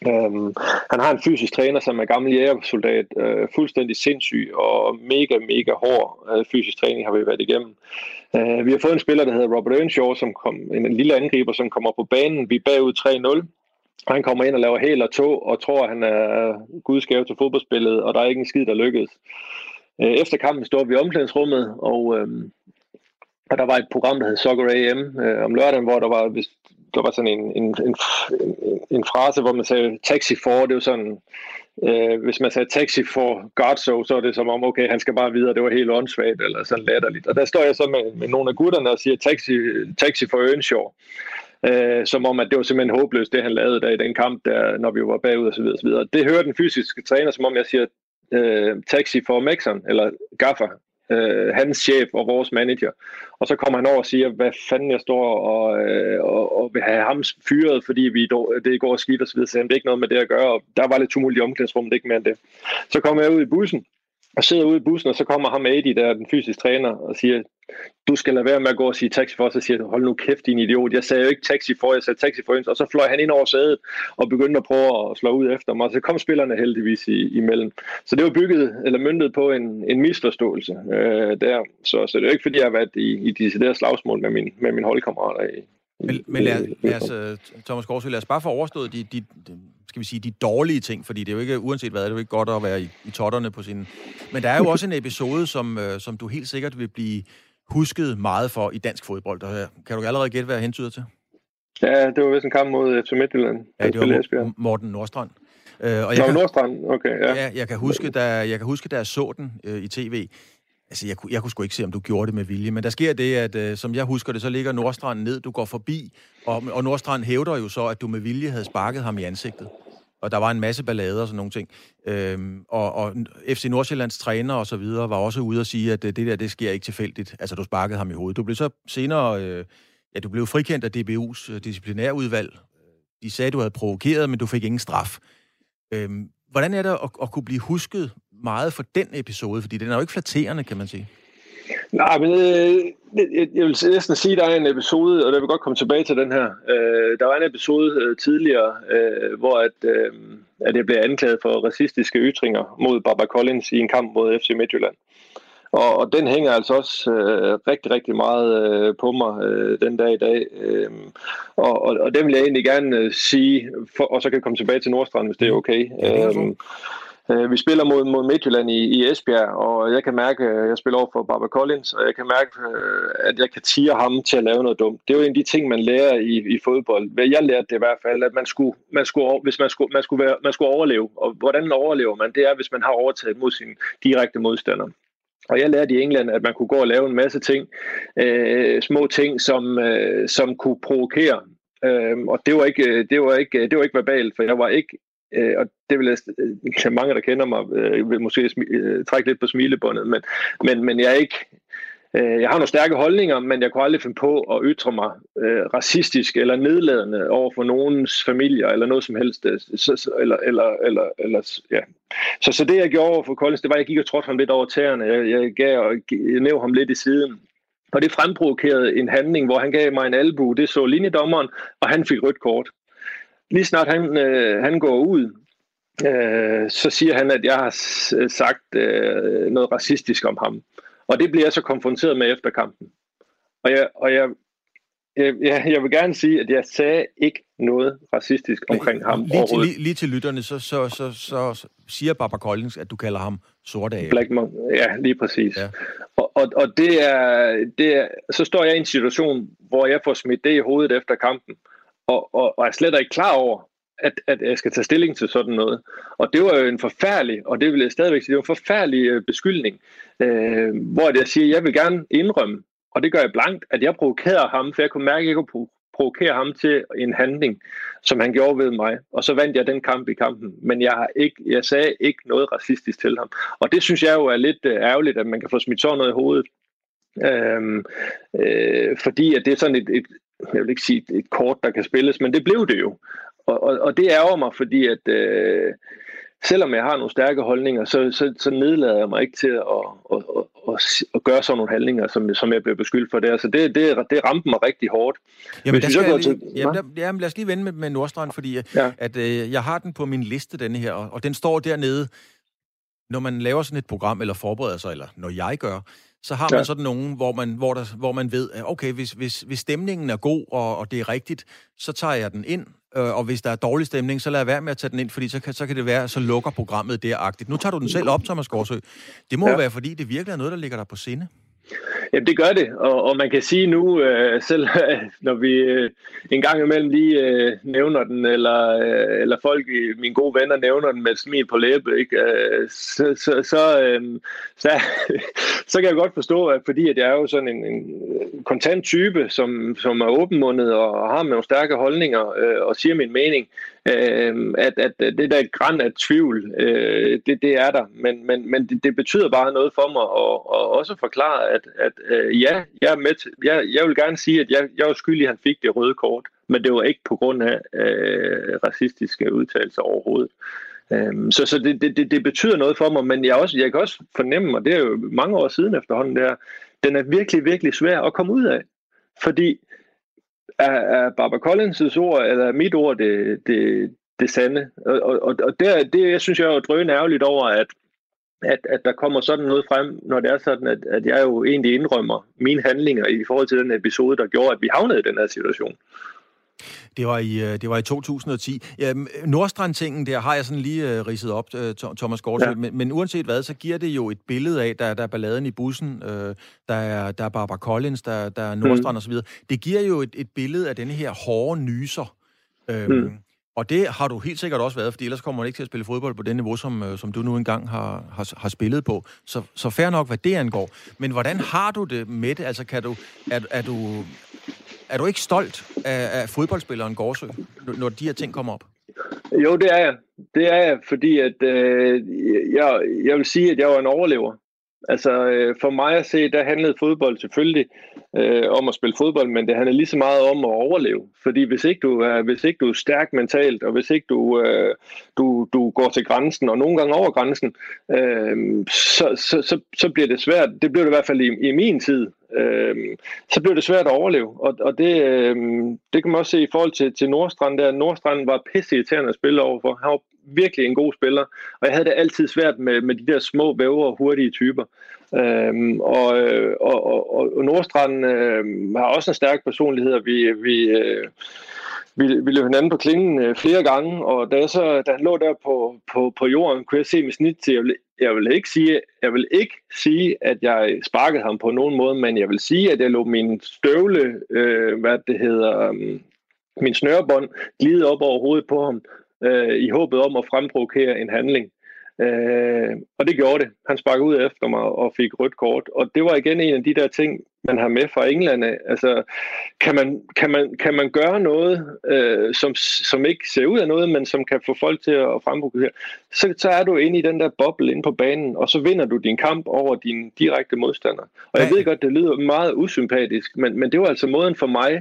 Øhm, han har en fysisk træner, som er gammel jægersoldat, øh, fuldstændig sindssyg og mega, mega hård øh, fysisk træning har vi været igennem. Øh, vi har fået en spiller, der hedder Robert Earnshaw, som kom, en, en lille angriber, som kommer på banen. Vi er bagud 3-0. Han kommer ind og laver hæl og tog, og tror, at han er gudsgave til fodboldspillet, og der er ikke en skid, der lykkedes. Øh, efter kampen står vi i omklædningsrummet, og, uh, og der var et program, der hed Soccer AM øh, om lørdagen, hvor der var der var sådan en, en, en, en, en frase, hvor man sagde taxi for, det var sådan, øh, hvis man sagde taxi for Godso, så er det som om, okay, han skal bare videre, det var helt åndssvagt, eller sådan latterligt. Og der står jeg så med, med nogle af gutterne og siger taxi, taxi for Earnshaw. Øh, som om, at det var simpelthen håbløst, det han lavede der i den kamp, der, når vi var bagud osv. videre. Det hører den fysiske træner, som om jeg siger øh, taxi for Mexon, eller Gaffer, øh, hans chef og vores manager. Og så kommer han over og siger, hvad fanden jeg står og, øh, og, og vil have ham fyret, fordi vi, det går skidt og så videre. Så det er ikke noget med det at gøre, og der var lidt tumult i omklædningsrummet, ikke mere end det. Så kommer jeg ud i bussen, og sidder ude i bussen, og så kommer ham Adi, der er den fysiske træner, og siger, du skal lade være med at gå og sige taxi for, så siger hold nu kæft, din idiot. Jeg sagde jo ikke taxi for, jeg sagde taxi for, og så fløj han ind over sædet og begyndte at prøve at slå ud efter mig, og så kom spillerne heldigvis i, imellem. Så det var bygget, eller myndet på en, en misforståelse øh, der. Så, så det er jo ikke, fordi jeg har været i, i disse der slagsmål med, min, med mine holdkammerater i, men, men lad, lad os, øh, Thomas Gårdsø, lad os bare få overstået de, de, de, skal vi sige, de dårlige ting, fordi det er jo ikke, uanset hvad, det er jo ikke godt at være i, i totterne på sin... Men der er jo også en episode, som, øh, som du helt sikkert vil blive husket meget for i dansk fodbold. Der, kan du allerede gætte, hvad jeg hentyder til? Ja, det var vist en kamp mod FC Midtjylland. Ja, det var Morten Nordstrand. Øh, og jeg Nå, kan, Nordstrand, okay, ja. ja jeg, kan huske, da, jeg kan huske, da jeg så den øh, i tv, Altså, jeg, jeg kunne sgu ikke se, om du gjorde det med vilje, men der sker det, at øh, som jeg husker det, så ligger Nordstrand ned, du går forbi, og, og Nordstrand hævder jo så, at du med vilje havde sparket ham i ansigtet. Og der var en masse ballader og sådan nogle ting. Øhm, og, og FC Nordsjællands træner og så videre var også ude og sige, at øh, det der, det sker ikke tilfældigt. Altså, du sparkede ham i hovedet. Du blev så senere, øh, ja, du blev frikendt af DBU's øh, disciplinærudvalg. De sagde, at du havde provokeret, men du fik ingen straf. Øhm, hvordan er det at, at kunne blive husket meget for den episode? Fordi den er jo ikke flatterende, kan man sige. Nej, men øh, jeg, vil næsten sige, at der er en episode, og der vil godt komme tilbage til den her. Øh, der var en episode øh, tidligere, øh, hvor at, øh, at jeg blev anklaget for racistiske ytringer mod Baba Collins i en kamp mod FC Midtjylland. Og, og den hænger altså også øh, rigtig, rigtig meget øh, på mig øh, den dag i dag. Øh, og, og, og det vil jeg egentlig gerne øh, sige, for, og så kan jeg komme tilbage til Nordstrand, hvis det er okay. Ja, det er øh, vi spiller mod, mod Midtjylland i, i Esbjerg, og jeg kan mærke, at jeg spiller over for Barbara Collins, og jeg kan mærke, øh, at jeg kan tire ham til at lave noget dumt. Det er jo en af de ting, man lærer i, i fodbold. Jeg lærte det i hvert fald, at man skulle, man skulle, hvis man skulle, man skulle, være, man skulle overleve. Og hvordan overlever man? Det er, hvis man har overtaget mod sin direkte modstander. Og jeg lærte i England, at man kunne gå og lave en masse ting, øh, små ting, som, øh, som kunne provokere. Øh, og det var, ikke, øh, det, var ikke, det var ikke verbalt, for jeg var ikke Øh, og det vil jeg, øh, mange, der kender mig, øh, vil måske øh, trække lidt på smilebåndet, men, men, men jeg er ikke, øh, jeg har nogle stærke holdninger, men jeg kunne aldrig finde på at ytre mig øh, racistisk eller nedladende over for nogens familier eller noget som helst. Øh, så, så, eller, eller, eller, eller, ja. så, så det jeg gjorde over for Collins, det var, at jeg gik og trådte ham lidt over tæerne. Jeg, jeg gav og jeg næv ham lidt i siden. Og det fremprovokerede en handling, hvor han gav mig en albu. Det så linjedommeren, og han fik rødt kort lige snart han, øh, han går ud, øh, så siger han, at jeg har sagt øh, noget racistisk om ham. Og det bliver jeg så konfronteret med efter kampen. Og jeg, og jeg, jeg, jeg vil gerne sige, at jeg sagde ikke noget racistisk omkring ham lige til, lige, lige til lytterne, så, så, så, så, siger Barbara Collins, at du kalder ham sorte Black Monk, ja, lige præcis. Ja. Og, og, og det, er, det er, så står jeg i en situation, hvor jeg får smidt det i hovedet efter kampen og, og, og er slet ikke klar over, at, at jeg skal tage stilling til sådan noget. Og det var jo en forfærdelig, og det vil jeg stadigvæk sige, det var en forfærdelig øh, beskyldning, øh, hvor jeg siger, at jeg vil gerne indrømme, og det gør jeg blankt, at jeg provokerer ham, for jeg kunne mærke, at jeg kunne provokere ham til en handling, som han gjorde ved mig. Og så vandt jeg den kamp i kampen. Men jeg, har ikke, jeg sagde ikke noget racistisk til ham. Og det synes jeg jo er lidt øh, ærgerligt, at man kan få smidt sådan noget i hovedet. Øhm, øh, fordi at det er sådan et, et, jeg vil ikke sige et kort, der kan spilles, men det blev det jo. Og, og, og det ærger mig, fordi at øh, selvom jeg har nogle stærke holdninger, så, så, så nedlader jeg mig ikke til at, at, at, at, at gøre sådan nogle handlinger, som, som jeg blev beskyldt for det. Så det, det, det ramte mig rigtig hårdt. Jamen, der skal lige, til, jamen, der, jamen lad os lige vende med, med Nordstrand, fordi ja. at, øh, jeg har den på min liste, denne her, og, og den står dernede. Når man laver sådan et program, eller forbereder sig, eller når jeg gør, så har man ja. sådan nogen, hvor man, hvor, der, hvor man ved, at okay, hvis, hvis, hvis stemningen er god, og, og det er rigtigt, så tager jeg den ind, øh, og hvis der er dårlig stemning, så lader jeg være med at tage den ind, fordi så kan, så kan det være, så lukker programmet deragtigt. Nu tager du den selv op, Thomas Gårdsø. Det må ja. være, fordi det virkelig er noget, der ligger der på sinde. Ja, det gør det, og, og man kan sige nu, øh, selv <laughs> øh, når vi øh, en gang imellem lige øh, nævner den, eller, øh, eller folk, øh, mine gode venner, nævner den med et smil på læbe, ikke? Øh, så, så, så, øh, så, <laughs> så kan jeg godt forstå, at fordi at jeg er jo sådan en, en kontant type, som, som er åbenmundet og har med nogle stærke holdninger øh, og siger min mening, øh, at, at det der græn af tvivl, øh, det, det er der, men, men, men det, det betyder bare noget for mig at, at også forklare, at, at øh, ja, jeg er med til, jeg, jeg vil gerne sige, at jeg, jeg var skyldig, at han fik det røde kort, men det var ikke på grund af øh, racistiske udtalelser overhovedet. Øhm, så så det, det, det betyder noget for mig, men jeg, også, jeg kan også fornemme, og det er jo mange år siden efterhånden, der, den er virkelig, virkelig svær at komme ud af. Fordi er, er Barbara Collins' ord, eller mit ord, det, det, det sande? Og, og, og der, det jeg synes jeg er jo drøn ærgerligt over, at, at, at der kommer sådan noget frem, når det er sådan, at, at jeg jo egentlig indrømmer mine handlinger i forhold til den episode, der gjorde, at vi havnede i den her situation. Det var i, øh, det var i 2010. Ja, Nordstrand-tingen der har jeg sådan lige uh, ridset op, uh, Thomas Gårdsø, ja. men, men uanset hvad, så giver det jo et billede af, der, der er balladen i bussen, uh, der, er, der er Barbara Collins, der, der er Nordstrand mm. osv. Det giver jo et, et billede af denne her hårde nyser. Uh, mm. Og det har du helt sikkert også været, fordi ellers kommer man ikke til at spille fodbold på det niveau, som, som du nu engang har, har, har spillet på. Så, så fair nok, hvad det angår. Men hvordan har du det med det? Altså, kan du, er, er, du, er du ikke stolt af, af fodboldspilleren Gårdsø, når de her ting kommer op? Jo, det er jeg. Det er jeg, fordi at, øh, jeg, jeg vil sige, at jeg var en overlever. Altså øh, for mig at se, der handlede fodbold selvfølgelig øh, om at spille fodbold, men det handler lige så meget om at overleve. Fordi hvis ikke du er, hvis ikke du er stærk mentalt, og hvis ikke du, øh, du, du går til grænsen, og nogle gange over grænsen, øh, så, så, så, så bliver det svært. Det blev det i hvert fald i, i min tid. Øh, så blev det svært at overleve. Og, og det, øh, det kan man også se i forhold til, til Nordstrand. Der. Nordstrand var pisse irriterende at spille overfor. Han var virkelig en god spiller, og jeg havde det altid svært med, med de der små, vævre og hurtige typer. Øhm, og, øh, og, og, og Nordstrand øh, har også en stærk personlighed, og vi, vi, øh, vi, vi løb hinanden på klingen øh, flere gange, og da, jeg så, da han lå der på, på, på jorden, kunne jeg se mit snit til, jeg vil, jeg vil, ikke sige, jeg vil ikke sige, at jeg sparkede ham på nogen måde, men jeg vil sige, at jeg lå min støvle, øh, hvad det hedder, øh, min snørebånd, glide op over hovedet på ham, øh, i håbet om at fremprovokere en handling. Øh, og det gjorde det. Han sparkede ud efter mig og fik rødt kort. Og det var igen en af de der ting, man har med fra England. Altså, kan man, kan man, kan man gøre noget, øh, som, som ikke ser ud af noget, men som kan få folk til at fremprovokere, så, så er du inde i den der boble inde på banen, og så vinder du din kamp over din direkte modstander. Og jeg ved godt, det lyder meget usympatisk, men, men det var altså måden for mig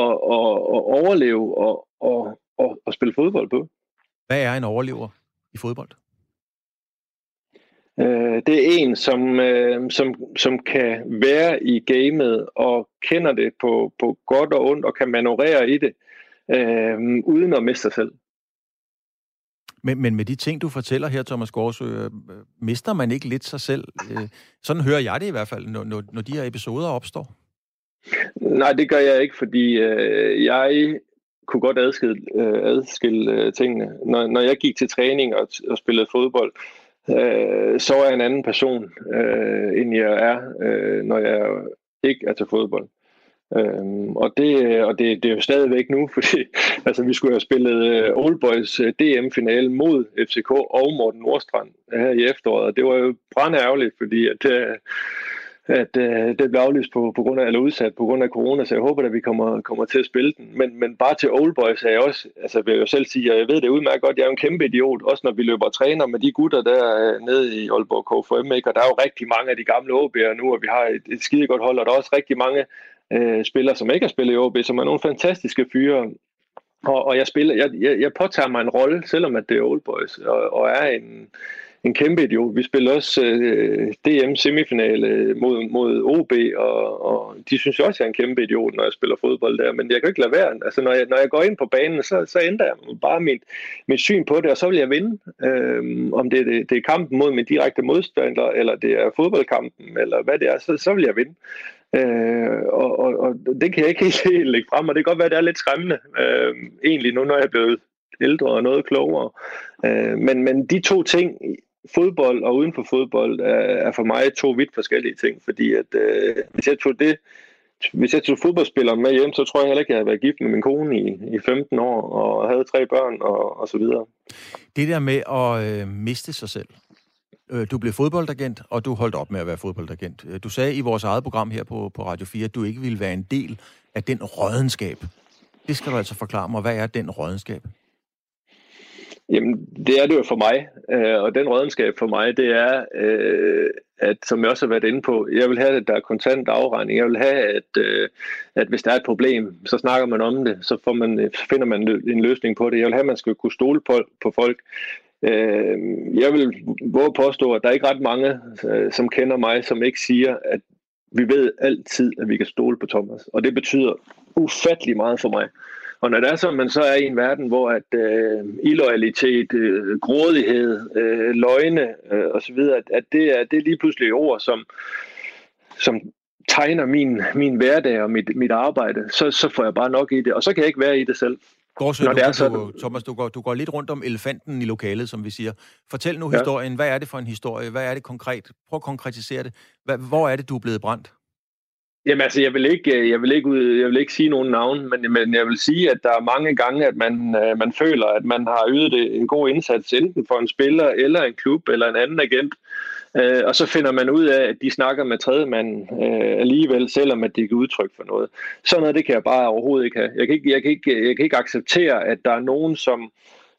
at, at, at overleve og, og, og, og spille fodbold på. Hvad er en overlever i fodbold? Øh, det er en, som, øh, som, som kan være i gamet og kender det på, på godt og ondt og kan manøvrere i det, øh, uden at miste sig selv. Men, men med de ting, du fortæller her, Thomas Gårdsø, øh, mister man ikke lidt sig selv? Øh, sådan hører jeg det i hvert fald, når, når, når de her episoder opstår. Nej, det gør jeg ikke, fordi øh, jeg kunne godt adskille, øh, adskille øh, tingene. Når, når jeg gik til træning og, og spillede fodbold, øh, øh, så er jeg en anden person, øh, end jeg er, øh, når jeg ikke er til fodbold. Øhm, og det, og det, det er jo stadigvæk nu, <laughs> fordi altså, vi skulle have spillet uh, Old Boys øh, DM-finale mod FCK og Morten Nordstrand her i efteråret, og det var jo ærgerligt, fordi at, uh, at øh, det blev aflyst på, på grund af, eller udsat på grund af corona, så jeg håber, at vi kommer, kommer til at spille den. Men, men bare til Old Boys er jeg også, altså vil jeg jo selv sige, og jeg ved det udmærket godt, jeg er en kæmpe idiot, også når vi løber og træner med de gutter der øh, nede i Aalborg KFM, ikke? og der er jo rigtig mange af de gamle OB'er nu, og vi har et, et skide godt hold, og der er også rigtig mange øh, spillere, som ikke har spillet i OB, som er nogle fantastiske fyre, og, og jeg, spiller, jeg, jeg, jeg påtager mig en rolle, selvom at det er Old Boys, og, og er en en kæmpe idiot. Vi spillede også øh, DM-semifinale mod, mod OB, og, og de synes også, jeg er en kæmpe idiot, når jeg spiller fodbold der. Men jeg kan ikke lade være. Altså, når jeg, når jeg går ind på banen, så, så ændrer jeg bare mit, mit syn på det, og så vil jeg vinde. Øh, om det, det, det er kampen mod min direkte modstander, eller det er fodboldkampen, eller hvad det er, så, så vil jeg vinde. Øh, og, og, og det kan jeg ikke helt, helt lægge frem, og det kan godt være, at det er lidt skræmmende, øh, egentlig nu, når jeg er blevet ældre og noget klogere. Øh, men, men de to ting fodbold og uden for fodbold er, er for mig to vidt forskellige ting, fordi at øh, hvis jeg tog det hvis jeg tog fodboldspilleren med hjem, så tror jeg heller ikke, at jeg havde været gift med min kone i, i 15 år og havde tre børn og, og så videre. Det der med at øh, miste sig selv. Øh, du blev fodboldagent, og du holdt op med at være fodboldagent. Øh, du sagde i vores eget program her på, på Radio 4, at du ikke ville være en del af den rådenskab. Det skal du altså forklare mig. Hvad er den rådenskab? Jamen, det er det jo for mig, øh, og den rådenskab for mig, det er, øh, at som jeg også har været inde på, jeg vil have, at der er kontant afregning. Jeg vil have, at, øh, at hvis der er et problem, så snakker man om det, så, får man, så finder man en løsning på det. Jeg vil have, at man skal kunne stole på, på folk. Øh, jeg vil våge påstå, at der er ikke ret mange, øh, som kender mig, som ikke siger, at vi ved altid, at vi kan stole på Thomas. Og det betyder ufattelig meget for mig. Og når det er så, man så er i en verden, hvor at øh, illoyalitet, øh, grådighed, øh, løgne øh, osv., at, at det, er, det er lige pludselig ord, som, som tegner min, min hverdag og mit, mit arbejde, så, så får jeg bare nok i det. Og så kan jeg ikke være i det selv. Gårdsø, Når det er sådan... du, Thomas, du går, du går lidt rundt om elefanten i lokalet, som vi siger. Fortæl nu ja. historien. Hvad er det for en historie? Hvad er det konkret? Prøv at konkretisere det. Hvor er det, du er blevet brændt? Jamen altså, jeg vil ikke, øh, jeg vil ikke, ud, jeg vil ikke sige nogen navn, men, men jeg vil sige, at der er mange gange, at man, øh, man føler, at man har ydet en god indsats, enten for en spiller, eller en klub, eller en anden agent. Øh, og så finder man ud af, at de snakker med tredjemanden øh, alligevel, selvom at det ikke er udtryk for noget. Sådan noget, det kan jeg bare overhovedet ikke have. Jeg kan ikke, jeg kan ikke, jeg kan ikke acceptere, at der er nogen, som,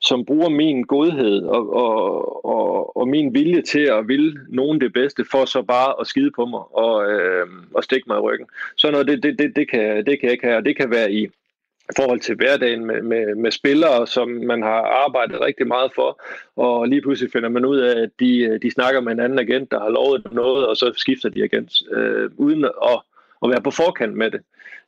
som bruger min godhed og, og, og, og min vilje til at ville nogen det bedste, for så bare at skide på mig og, øh, og stikke mig i ryggen. Så noget, det, det, det, det, kan, det kan jeg ikke have, og det kan være i forhold til hverdagen med, med, med spillere, som man har arbejdet rigtig meget for, og lige pludselig finder man ud af, at de, de snakker med en anden agent, der har lovet noget, og så skifter de agent, øh, uden at, at være på forkant med det.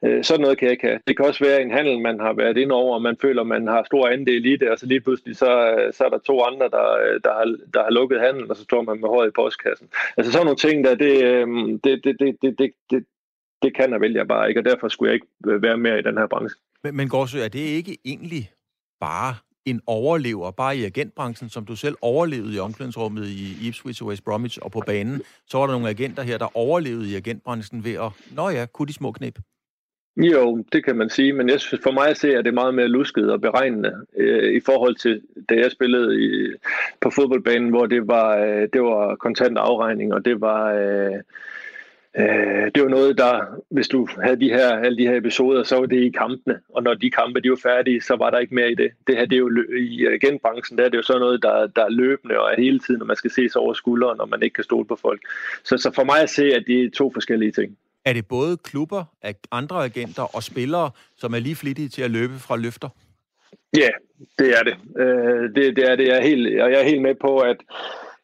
Øh, sådan noget kan jeg ikke have. Det kan også være en handel, man har været ind over, og man føler, man har stor andel i det, og så lige pludselig så, øh, så er der to andre, der, øh, der, har, der har lukket handelen, og så står man med håret i postkassen. Altså sådan nogle ting, der, det, øh, det, det, det, det, det, det, det kan og vil jeg bare ikke, og derfor skulle jeg ikke være mere i den her branche. Men, men Gårdsø, er det ikke egentlig bare en overlever, bare i agentbranchen, som du selv overlevede i omklædningsrummet i Ipswich og West Bromwich og på banen, så var der nogle agenter her, der overlevede i agentbranchen ved at, nå ja, kunne de små knep? Jo, det kan man sige, men jeg synes, for mig at se, at det er meget mere lusket og beregnende øh, i forhold til, da jeg spillede i, på fodboldbanen, hvor det var, øh, det var kontant afregning, og det var... Øh, øh, det var noget, der, hvis du havde de her, alle de her episoder, så var det i kampene, og når de kampe de var færdige, så var der ikke mere i det. Det her, det er jo i genbranchen, der er det jo sådan noget, der, der er løbende og er hele tiden, når man skal se sig over skulderen, og man ikke kan stole på folk. Så, så for mig at se, at det er to forskellige ting. Er det både klubber, andre agenter og spillere, som er lige flittige til at løbe fra løfter? Ja, det er det. Øh, det, det er det. Jeg er helt, og jeg er helt med på, at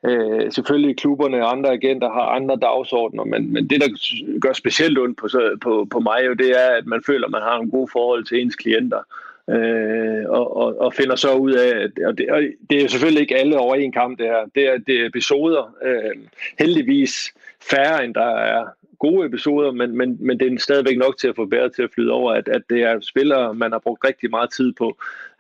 øh, selvfølgelig klubberne og andre agenter har andre dagsordner, men, men det, der gør specielt ondt på, på, på mig, jo, det er, at man føler, at man har en god forhold til ens klienter. Øh, og, og, og finder så ud af, at og det, og det er jo selvfølgelig ikke alle over en kamp, det her. Det er, det er episoder. Øh, heldigvis færre, end der er gode episoder, men, men, men det er stadigvæk nok til at få bæret til at flyde over, at, at det er spillere, man har brugt rigtig meget tid på.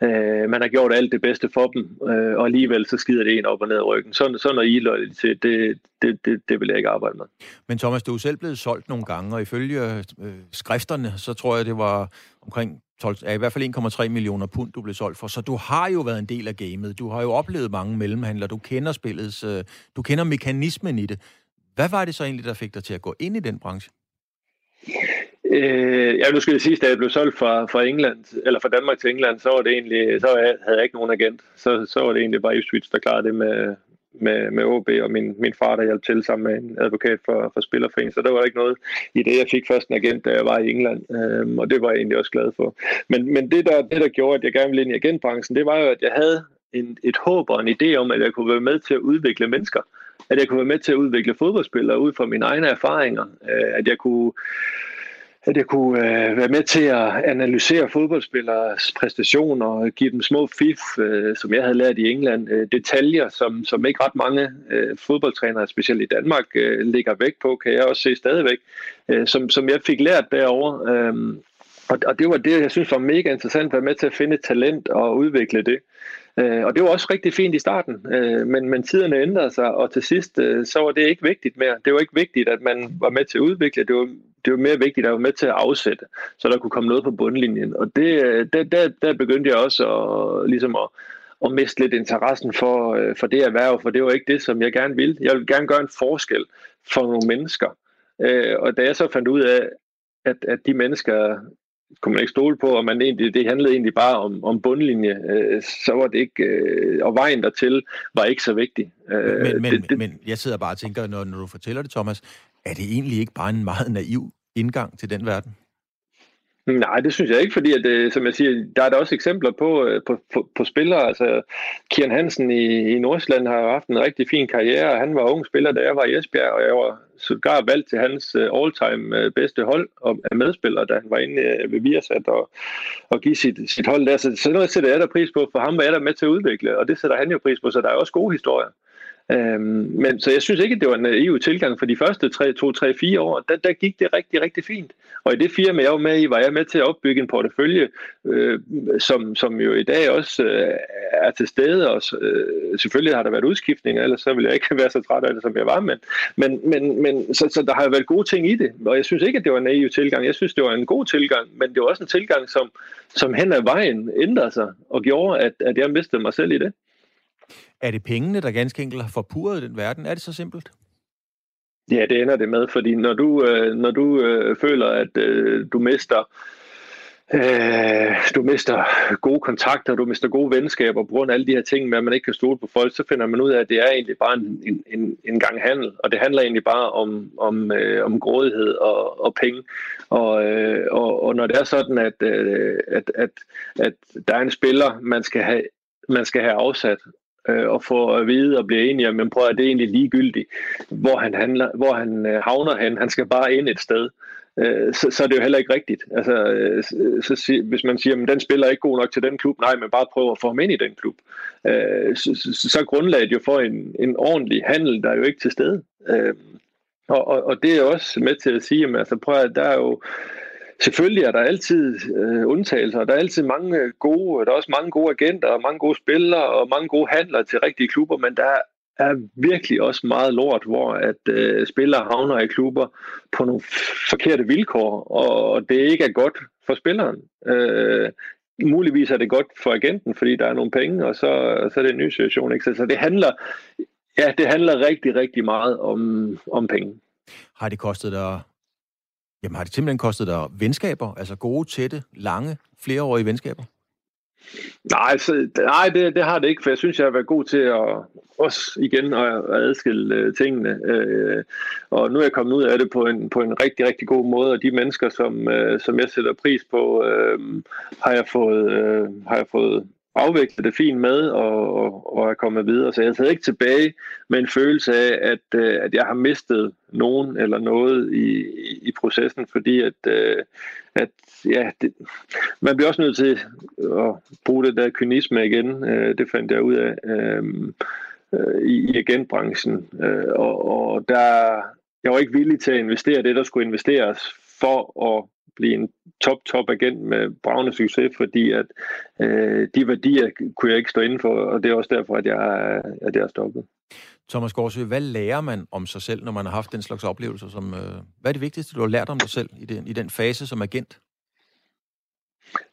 Øh, man har gjort alt det bedste for dem, øh, og alligevel så skider det en op og ned i ryggen. Sådan, sådan noget illoyalitet, det, det, det, det vil jeg ikke arbejde med. Men Thomas, du er selv blevet solgt nogle gange, og ifølge øh, skrifterne, så tror jeg, det var omkring 12, ja, i hvert fald 1,3 millioner pund, du blev solgt for. Så du har jo været en del af gamet. Du har jo oplevet mange mellemhandler. Du kender spillets, øh, du kender mekanismen i det. Hvad var det så egentlig, der fik dig til at gå ind i den branche? Øh, ja, nu skal jeg sige, at jeg blev solgt fra, fra England, eller fra Danmark til England, så var det egentlig, så havde jeg ikke nogen agent. Så, så var det egentlig bare Ipswich, der klarede det med, med, med OB, og min, min far, der hjalp til sammen med en advokat for, for Spillerforeningen. Så der var ikke noget i det. Jeg fik først en agent, da jeg var i England, øhm, og det var jeg egentlig også glad for. Men, men det, der, det, der gjorde, at jeg gerne ville ind i agentbranchen, det var jo, at jeg havde en, et håb og en idé om, at jeg kunne være med til at udvikle mennesker at jeg kunne være med til at udvikle fodboldspillere ud fra mine egne erfaringer, øh, at jeg kunne at jeg kunne øh, være med til at analysere fodboldspillers præstationer og give dem små fif, øh, som jeg havde lært i England, øh, detaljer, som, som ikke ret mange øh, fodboldtrænere, specielt i Danmark, øh, ligger vægt på, kan jeg også se stadigvæk, øh, som, som jeg fik lært derovre. Øh, og, og det var det, jeg synes var mega interessant, at være med til at finde talent og udvikle det. Øh, og det var også rigtig fint i starten, øh, men, men tiderne ændrede sig, og til sidst øh, så var det ikke vigtigt mere. Det var ikke vigtigt, at man var med til at udvikle, det var, det var mere vigtigt at være med til at afsætte, så der kunne komme noget på bundlinjen. Og det, øh, der, der, der begyndte jeg også at, ligesom at, at miste lidt interessen for, øh, for det erhverv, for det var ikke det, som jeg gerne ville. Jeg ville gerne gøre en forskel for nogle mennesker. Øh, og da jeg så fandt ud af, at, at de mennesker kunne man ikke stole på, og man egentlig, det handlede egentlig bare om, om bundlinje, øh, så var det ikke, øh, og vejen dertil var ikke så vigtig. Øh, men, men, det, det, men jeg sidder bare og tænker, når, når du fortæller det, Thomas, er det egentlig ikke bare en meget naiv indgang til den verden? Nej, det synes jeg ikke, fordi at, øh, som jeg siger, der er der også eksempler på, øh, på, på, på spillere. Altså, Kian Hansen i, i Nordsjælland har haft en rigtig fin karriere. Han var ung spiller, da jeg var i Esbjerg, og jeg var sågar valgt til hans øh, all-time bedste hold og medspiller, da han var inde ved Viasat og, og give sit, sit hold der. Så, så noget sætter jeg der pris på, for ham var jeg der med til at udvikle, og det sætter han jo pris på, så der er også gode historier. Øhm, men så jeg synes ikke, at det var en EU tilgang for de første 3, 2, 3, 4 år. Der, der gik det rigtig, rigtig fint. Og i det firma, jeg var med i, var jeg med til at opbygge en portefølje, øh, som, som jo i dag også øh, er til stede. Og øh, selvfølgelig har der været udskiftninger, ellers så ville jeg ikke <laughs> være så træt af det, som jeg var. Men, men, men, men så, så der har været gode ting i det. Og jeg synes ikke, at det var en EU tilgang. Jeg synes, det var en god tilgang, men det var også en tilgang, som, som hen ad vejen ændrede sig og gjorde, at, at jeg mistede mig selv i det. Er det pengene, der ganske enkelt har forpurret den verden? Er det så simpelt? Ja, det ender det med, fordi når du, øh, når du øh, føler, at øh, du mister øh, du mister gode kontakter, du mister gode venskaber på grund af alle de her ting med, at man ikke kan stole på folk, så finder man ud af, at det er egentlig bare en, en, en gang handel, og det handler egentlig bare om, om, øh, om grådighed og, og penge. Og, øh, og, og når det er sådan, at, øh, at, at, at der er en spiller, man skal have, man skal have afsat, øh, og få at vide og blive enige, men prøv at det er egentlig ligegyldigt, hvor han, handler, hvor han øh, havner hen. Han skal bare ind et sted. Øh, så, så er det jo heller ikke rigtigt. Altså, øh, så, så, hvis man siger, at den spiller ikke god nok til den klub, nej, men bare prøv at få ham ind i den klub. Øh, så, så, så grundlaget jo for en, en ordentlig handel, der er jo ikke til stede. Øh, og, og, og det er også med til at sige, at altså, prøv at der er jo Selvfølgelig er der altid øh, undtagelser, der er altid mange gode, der er også mange gode agenter, og mange gode spillere, og mange gode handler til rigtige klubber, men der er virkelig også meget lort, hvor at øh, spillere havner i klubber på nogle forkerte vilkår, og det ikke er godt for spilleren. Øh, muligvis er det godt for agenten, fordi der er nogle penge, og så, og så er det en ny situation. Ikke? Så, så det handler, ja, det handler rigtig, rigtig meget om, om penge. Har det kostet dig Jamen har det simpelthen kostet dig venskaber? Altså gode, tætte, lange, flereårige venskaber? Nej, så, nej det, det har det ikke, for jeg synes, jeg har været god til at også igen at, at adskille øh, tingene. Øh, og nu er jeg kommet ud af det på en, på en rigtig, rigtig god måde, og de mennesker, som, øh, som jeg sætter pris på, øh, har, jeg fået, øh, har jeg fået afviklet det fint med og, og, og er kommet videre. Så jeg sad ikke tilbage med en følelse af, at, øh, at jeg har mistet nogen eller noget i, i, i processen, fordi at, øh, at ja, det, man bliver også nødt til at bruge det der kynisme igen. Øh, det fandt jeg ud af øhm, i, i agentbranchen. Og, og der, jeg var ikke villig til at investere det, der skulle investeres for at blive en top, top agent med bravende succes, fordi at øh, de værdier kunne jeg ikke stå inden for, og det er også derfor, at jeg, at jeg er stoppet. Thomas Gårdsø, hvad lærer man om sig selv, når man har haft den slags oplevelser? Som, øh, hvad er det vigtigste, du har lært om dig selv i den, i den fase som agent?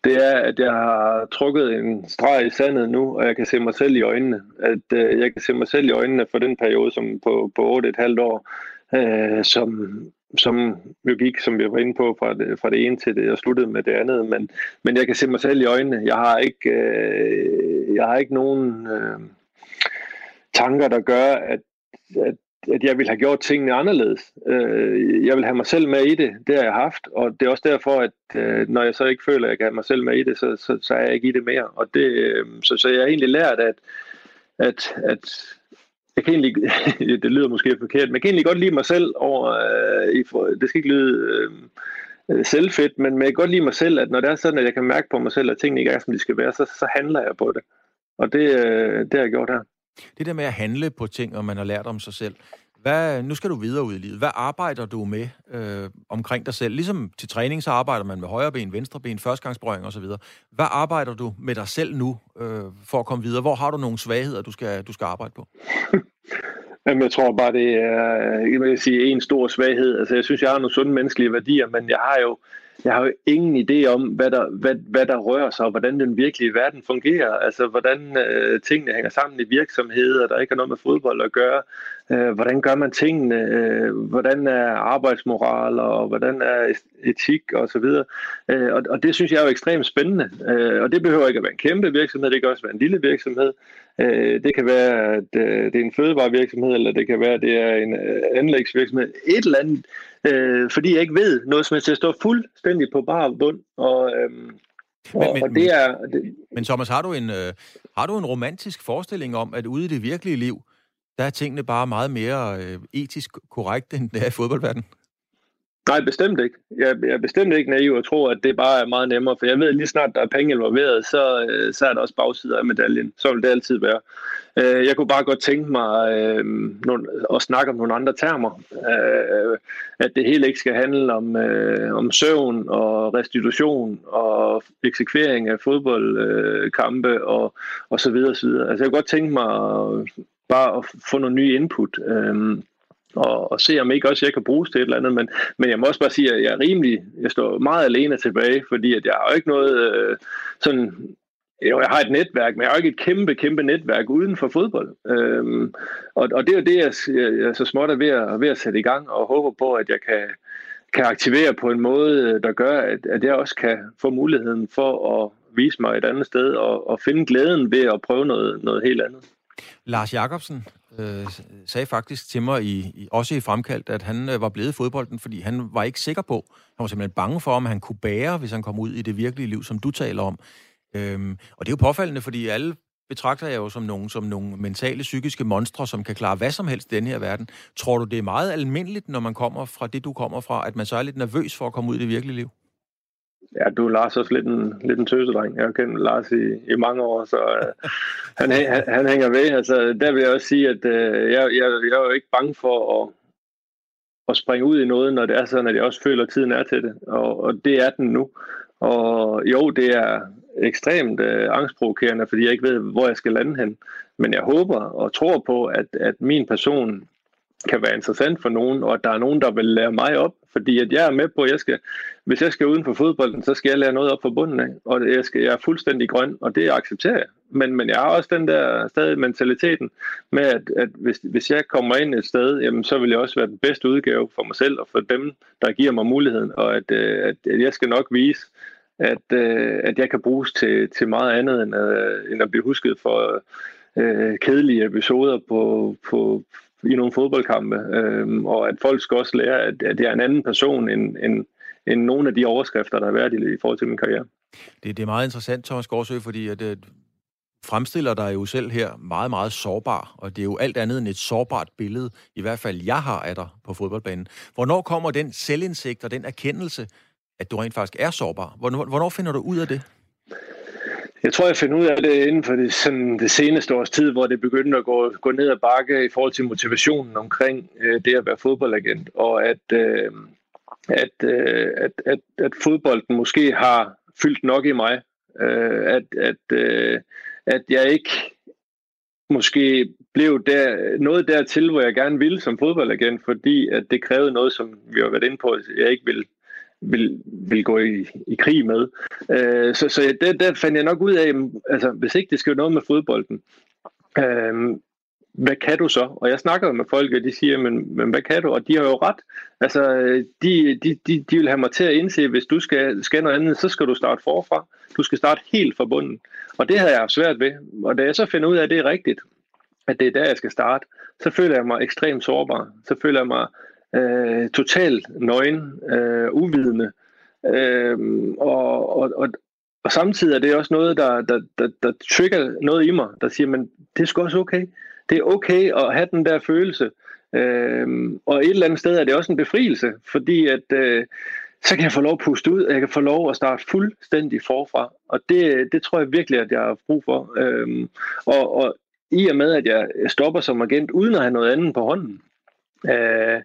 Det er, at jeg har trukket en streg i sandet nu, og jeg kan se mig selv i øjnene. At øh, jeg kan se mig selv i øjnene for den periode som på, på 8,5 år, øh, som som jo gik, som vi var inde på, fra det, fra det ene til det, og sluttede med det andet. Men, men jeg kan se mig selv i øjnene. Jeg har ikke, øh, jeg har ikke nogen øh, tanker, der gør, at, at, at jeg vil have gjort tingene anderledes. Øh, jeg vil have mig selv med i det. Det har jeg haft, og det er også derfor, at øh, når jeg så ikke føler, at jeg kan have mig selv med i det, så, så, så er jeg ikke i det mere. Og det, øh, så, så jeg har egentlig lært, at, at, at jeg kan egentlig, <laughs> det lyder måske forkert, men jeg kan egentlig godt lide mig selv over, øh, i det skal ikke lyde øh, selvfedt, men, men jeg kan godt lide mig selv, at når det er sådan, at jeg kan mærke på mig selv, at tingene ikke er, som de skal være, så, så handler jeg på det. Og det, øh, det har jeg gjort her. Det der med at handle på ting, og man har lært om sig selv, hvad, nu skal du videre ud i livet. Hvad arbejder du med øh, omkring dig selv? Ligesom til træning, så arbejder man med højre ben, venstre ben, førstgangsbrøring osv. Hvad arbejder du med dig selv nu øh, for at komme videre? Hvor har du nogle svagheder, du skal, du skal arbejde på? <laughs> Jamen, jeg tror bare, det er øh, jeg vil sige, en stor svaghed. Altså, jeg synes, jeg har nogle sunde menneskelige værdier, men jeg har jo jeg har jo ingen idé om, hvad der, hvad, hvad der rører sig, og hvordan den virkelige verden fungerer. Altså, hvordan øh, tingene hænger sammen i virksomheder, der ikke har noget med fodbold at gøre. Øh, hvordan gør man tingene? Øh, hvordan er arbejdsmoral, og hvordan er etik, og så videre. Øh, og, og det synes jeg er jo ekstremt spændende. Øh, og det behøver ikke at være en kæmpe virksomhed, det kan også være en lille virksomhed. Øh, det kan være, at øh, det er en fødevarevirksomhed, eller det kan være, at det er en øh, anlægsvirksomhed. Et eller andet øh, fordi jeg ikke ved noget som helst. Jeg står fuldstændig på bar bund, og, øh, men, og, men, og det er... Det... Men Thomas, har du, en, øh, har du en romantisk forestilling om, at ude i det virkelige liv, der er tingene bare meget mere øh, etisk korrekt, end det er i fodboldverdenen? Nej, bestemt ikke. Jeg, jeg er bestemt ikke naiv og tror, at det bare er meget nemmere, for jeg ved, at lige snart der er penge involveret, så, øh, så er der også bagsider af medaljen. Så vil det altid være. Øh, jeg kunne bare godt tænke mig øh, at snakke om nogle andre termer. Øh, at det hele ikke skal handle om, om søvn og restitution og eksekvering af fodboldkampe og, og så videre, så videre. Altså jeg kunne godt tænke mig bare at få nogle nye input øhm, og, og se om ikke også jeg kan bruges til et eller andet, men, men jeg må også bare sige, at jeg er rimelig, jeg står meget alene tilbage, fordi at jeg har jo ikke noget øh, sådan, jo, jeg har et netværk, men jeg har ikke et kæmpe, kæmpe netværk uden for fodbold. Øhm, og, og det er jo det, jeg, jeg, jeg så småt er ved at, ved at sætte i gang, og håber på, at jeg kan, kan aktivere på en måde, øh, der gør, at, at jeg også kan få muligheden for at vise mig et andet sted, og, og finde glæden ved at prøve noget, noget helt andet. Lars Jakobsen øh, sagde faktisk til mig, i, i, også i fremkaldt, at han øh, var blevet fodbolden, fordi han var ikke sikker på, han var simpelthen bange for, om han kunne bære, hvis han kom ud i det virkelige liv, som du taler om. Øhm, og det er jo påfaldende, fordi alle betragter jeg jo som nogle, som nogle mentale, psykiske monstre, som kan klare hvad som helst i den her verden. Tror du, det er meget almindeligt, når man kommer fra det, du kommer fra, at man så er lidt nervøs for at komme ud i det virkelige liv? Ja, du er Lars også lidt en, lidt en tøsedreng. Jeg har kendt Lars i, i mange år, så uh, han, han, han hænger ved. Altså, der vil jeg også sige, at uh, jeg, jeg, jeg er jo ikke bange for at, at springe ud i noget, når det er sådan, at jeg også føler, at tiden er til det. Og, og det er den nu. Og jo, det er ekstremt uh, angstprovokerende, fordi jeg ikke ved, hvor jeg skal lande hen. Men jeg håber og tror på, at, at min person kan være interessant for nogen, og at der er nogen, der vil lære mig op, fordi at jeg er med på, at jeg skal, hvis jeg skal uden for fodbolden, så skal jeg lære noget op for bunden af, og jeg, skal, jeg er fuldstændig grøn, og det accepterer jeg. Men, men jeg har også den der stadig mentaliteten med, at, at hvis, hvis jeg kommer ind et sted, jamen, så vil jeg også være den bedste udgave for mig selv og for dem, der giver mig muligheden, og at, øh, at, at jeg skal nok vise, at, øh, at jeg kan bruges til, til meget andet, end, at, end at blive husket for uh, kedelige episoder på, på, i nogle fodboldkampe, øh, og at folk skal også lære, at, at jeg er en anden person end, end, end nogle af de overskrifter, der har været i, i forhold til min karriere. Det, det er meget interessant, Thomas Gårdsø, fordi at, at fremstiller dig jo selv her meget, meget sårbar, og det er jo alt andet end et sårbart billede, i hvert fald jeg har af dig på fodboldbanen. Hvornår kommer den selvindsigt og den erkendelse, at du rent faktisk er sårbar? Hvornår, hvornår finder du ud af det? Jeg tror, jeg finder ud af det inden for det, sådan det seneste års tid, hvor det begyndte at gå, gå ned ad bakke i forhold til motivationen omkring øh, det at være fodboldagent, og at, øh, at, øh, at, at, at fodbolden måske har fyldt nok i mig, øh, at, at, øh, at jeg ikke måske blev der, noget dertil, hvor jeg gerne ville som fodboldagent, fordi at det krævede noget, som vi har været inde på, jeg ikke ville vil, vil gå i, i krig med. Øh, så så der, der fandt jeg nok ud af, altså hvis ikke det skal noget med fodbolden, øh, hvad kan du så? Og jeg snakker med folk, og de siger, men, men hvad kan du? Og de har jo ret. Altså, de, de, de, de vil have mig til at indse, at hvis du skal, skal noget andet, så skal du starte forfra. Du skal starte helt fra bunden. Og det havde jeg svært ved. Og da jeg så finder ud af, at det er rigtigt, at det er der, jeg skal starte, så føler jeg mig ekstremt sårbar. Så føler jeg mig øh, totalt nøgen, øh, uvidende. Øh, og, og, og, og samtidig er det også noget, der, der, der, der trigger noget i mig, der siger, men det er sgu også okay. Det er okay at have den der følelse. Øh, og et eller andet sted er det også en befrielse, fordi at øh, så kan jeg få lov at puste ud, og jeg kan få lov at starte fuldstændig forfra. Og det, det tror jeg virkelig, at jeg har brug for. Øhm, og, og i og med, at jeg stopper som agent uden at have noget andet på hånden, Øh,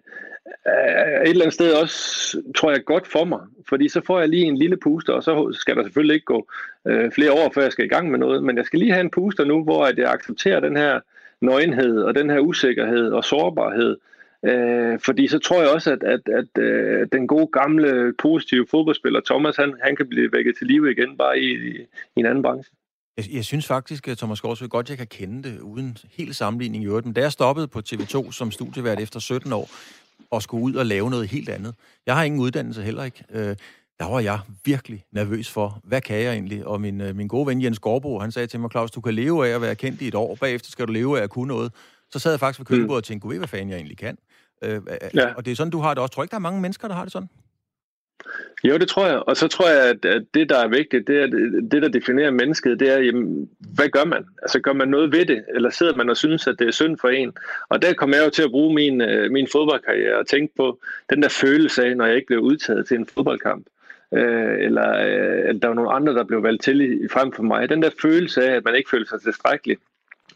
øh, et eller andet sted også, tror jeg, godt for mig. Fordi så får jeg lige en lille puster, og så skal der selvfølgelig ikke gå øh, flere år, før jeg skal i gang med noget. Men jeg skal lige have en puster nu, hvor at jeg accepterer den her nøgenhed, og den her usikkerhed og sårbarhed. Øh, fordi så tror jeg også, at, at, at øh, den gode, gamle, positive fodboldspiller, Thomas, han, han kan blive vækket til live igen, bare i, i, i en anden branche. Jeg, jeg synes faktisk, at Thomas Gårdsø godt, jeg kan kende det, uden helt sammenligning i øvrigt. Men da jeg stoppede på TV2 som studievært efter 17 år, og skulle ud og lave noget helt andet. Jeg har ingen uddannelse heller ikke. Øh, der var jeg virkelig nervøs for, hvad kan jeg egentlig? Og min, øh, min gode ven Jens Gårdbo, han sagde til mig, Claus, du kan leve af at være kendt i et år, bagefter skal du leve af at kunne noget. Så sad jeg faktisk ved køkkenbordet og tænkte, gud ved, hvad fanden jeg egentlig kan? Øh, ja. Og det er sådan, du har det også. Tror ikke, der er mange mennesker, der har det sådan? Jo, det tror jeg. Og så tror jeg, at, det, der er vigtigt, det, er, det, der definerer mennesket, det er, jamen, hvad gør man? Altså, gør man noget ved det? Eller sidder man og synes, at det er synd for en? Og der kommer jeg jo til at bruge min, øh, min fodboldkarriere og tænke på den der følelse af, når jeg ikke blev udtaget til en fodboldkamp. Øh, eller øh, at der var nogle andre, der blev valgt til i, frem for mig. Den der følelse af, at man ikke føler sig tilstrækkelig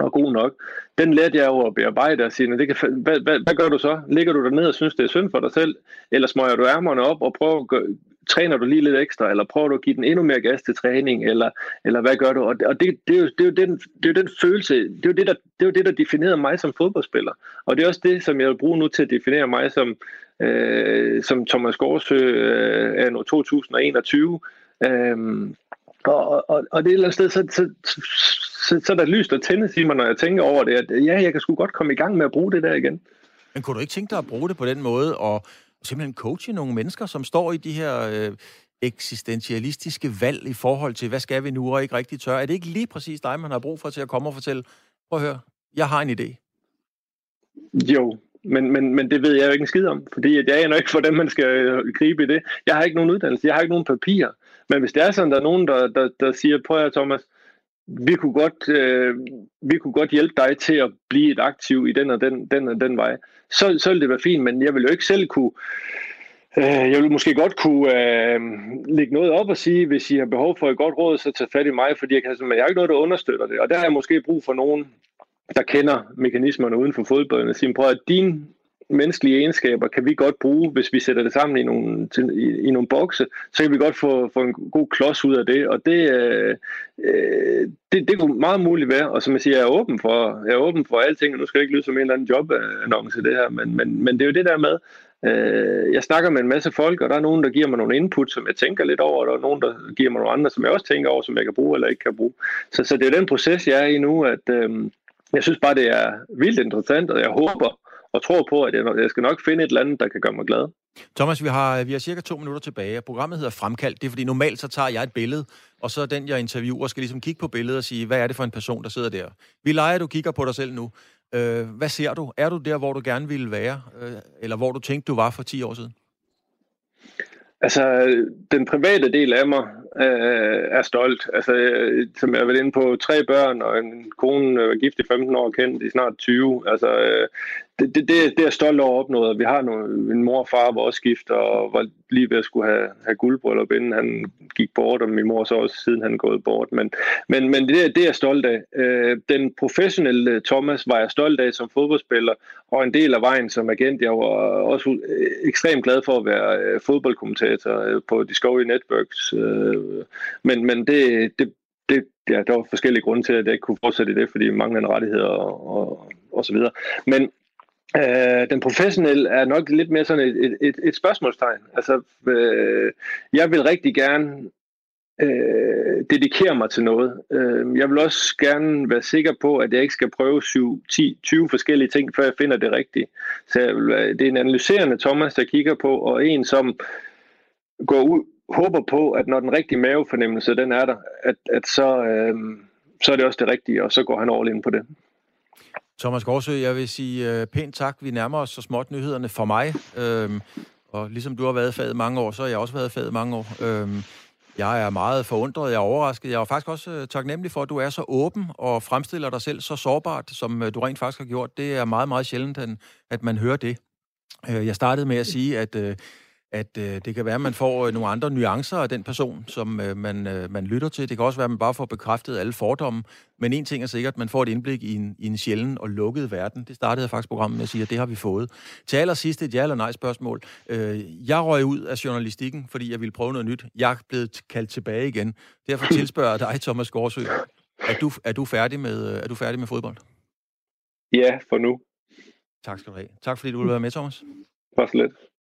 var god nok, den lærte jeg jo at bearbejde og sige, det kan, hvad, hvad, hvad gør du så? Ligger du der ned og synes, det er synd for dig selv? Eller smøger du ærmerne op og prøver at gøre, træner du lige lidt ekstra, eller prøver du at give den endnu mere gas til træning, eller, eller hvad gør du? Og, og det, det, er jo, det, er jo den, det er jo den følelse, det er jo det, der, det er jo det, der definerer mig som fodboldspiller. Og det er også det, som jeg vil bruge nu til at definere mig som, øh, som Thomas Gårdsø øh, af 2021. Øh, og, og, og det er et eller andet sted, så, så, så, så er der lyst og tændes i mig, når jeg tænker over det, at ja, jeg kan sgu godt komme i gang med at bruge det der igen. Men kunne du ikke tænke dig at bruge det på den måde, og simpelthen coache nogle mennesker, som står i de her øh, eksistentialistiske valg i forhold til, hvad skal vi nu, og ikke rigtig tør? Er det ikke lige præcis dig, man har brug for til at komme og fortælle, prøv at høre, jeg har en idé? Jo, men, men, men det ved jeg jo ikke en skid om, fordi jeg er ikke for dem, man skal øh, gribe i det. Jeg har ikke nogen uddannelse, jeg har ikke nogen papir. Men hvis det er sådan, der er nogen, der, der, der siger, prøv at Thomas, vi kunne, godt, øh, vi kunne godt hjælpe dig til at blive et aktiv i den og den, den, og den vej, så, så ville det være fint, men jeg vil jo ikke selv kunne øh, jeg vil måske godt kunne øh, lægge noget op og sige, hvis I har behov for et godt råd, så tag fat i mig, fordi jeg, kan, men jeg har ikke noget, der understøtter det. Og der har jeg måske brug for nogen, der kender mekanismerne uden for fodbolden, og siger, prøv at din menneskelige egenskaber kan vi godt bruge, hvis vi sætter det sammen i nogle, til, i, i nogle bokse, så kan vi godt få, få en god klods ud af det, og det, øh, øh det, det kunne meget muligt være, og som jeg siger, jeg er åben for, jeg er åben for alting, og nu skal jeg ikke lyde som en eller anden jobannonce det her, men, men, men det er jo det der med, øh, jeg snakker med en masse folk, og der er nogen, der giver mig nogle input, som jeg tænker lidt over, og der er nogen, der giver mig nogle andre, som jeg også tænker over, som jeg kan bruge eller ikke kan bruge. Så, så det er den proces, jeg er i nu, at øh, jeg synes bare, det er vildt interessant, og jeg håber, og tror på, at jeg skal nok finde et eller andet, der kan gøre mig glad. Thomas, vi har, vi har cirka to minutter tilbage. Programmet hedder Fremkaldt. Det er fordi normalt så tager jeg et billede, og så den, jeg interviewer, skal ligesom kigge på billedet og sige, hvad er det for en person, der sidder der? Vi leger, at du kigger på dig selv nu. Øh, hvad ser du? Er du der, hvor du gerne ville være? Øh, eller hvor du tænkte, du var for 10 år siden? Altså, den private del af mig øh, er stolt. Altså, som jeg har været inde på, tre børn og en kone var gift i 15 år kendt i snart 20. Altså, øh, det, det, det, det er stolt over opnået. Vi har nogle, en mor og far var også gift og var lige ved at skulle have, have guldbryllup, inden han gik bort, og min mor så også siden han gået bort. Men, men, men det, det er jeg stolt af. Øh, den professionelle øh, Thomas var jeg stolt af som fodboldspiller, og en del af vejen som agent. Jeg var også øh, ekstremt glad for at være øh, fodboldkommentator på Discovery Networks. Øh, men, men det, det, det, ja, der var forskellige grunde til, at jeg ikke kunne fortsætte i det, fordi manglende rettigheder og, og, og så videre. Men Øh, den professionelle er nok lidt mere sådan et, et, et spørgsmålstegn. Altså, øh, jeg vil rigtig gerne øh, dedikere mig til noget. Øh, jeg vil også gerne være sikker på, at jeg ikke skal prøve 7, 10, 20 forskellige ting, før jeg finder det rigtige. Så jeg vil, øh, det er en analyserende Thomas, der kigger på, og en, som går ud, håber på, at når den rigtige mavefornemmelse den er der, at, at så, øh, så er det også det rigtige, og så går han all in på det. Thomas Gårdsø, jeg vil sige øh, pænt tak. Vi nærmer os så småt nyhederne for mig. Øhm, og ligesom du har været faget mange år, så har jeg også været faget mange år. Øhm, jeg er meget forundret, jeg er overrasket. Jeg er faktisk også øh, taknemmelig for, at du er så åben og fremstiller dig selv så sårbart, som øh, du rent faktisk har gjort. Det er meget, meget sjældent, at man hører det. Øh, jeg startede med at sige, at at øh, det kan være, at man får øh, nogle andre nuancer af den person, som øh, man, øh, man lytter til. Det kan også være, at man bare får bekræftet alle fordomme. Men en ting er sikkert, at man får et indblik i en, i en sjælden og lukket verden. Det startede jeg faktisk programmet med at sige, at det har vi fået. Til allersidst et ja eller nej spørgsmål. Øh, jeg røg ud af journalistikken, fordi jeg ville prøve noget nyt. Jeg er blevet kaldt tilbage igen. Derfor tilspørger jeg dig, Thomas Gårdsø. Er du, er du, færdig med, er du færdig med fodbold? Ja, for nu. Tak skal du have. Tak fordi du ville være med, Thomas. Var så lidt.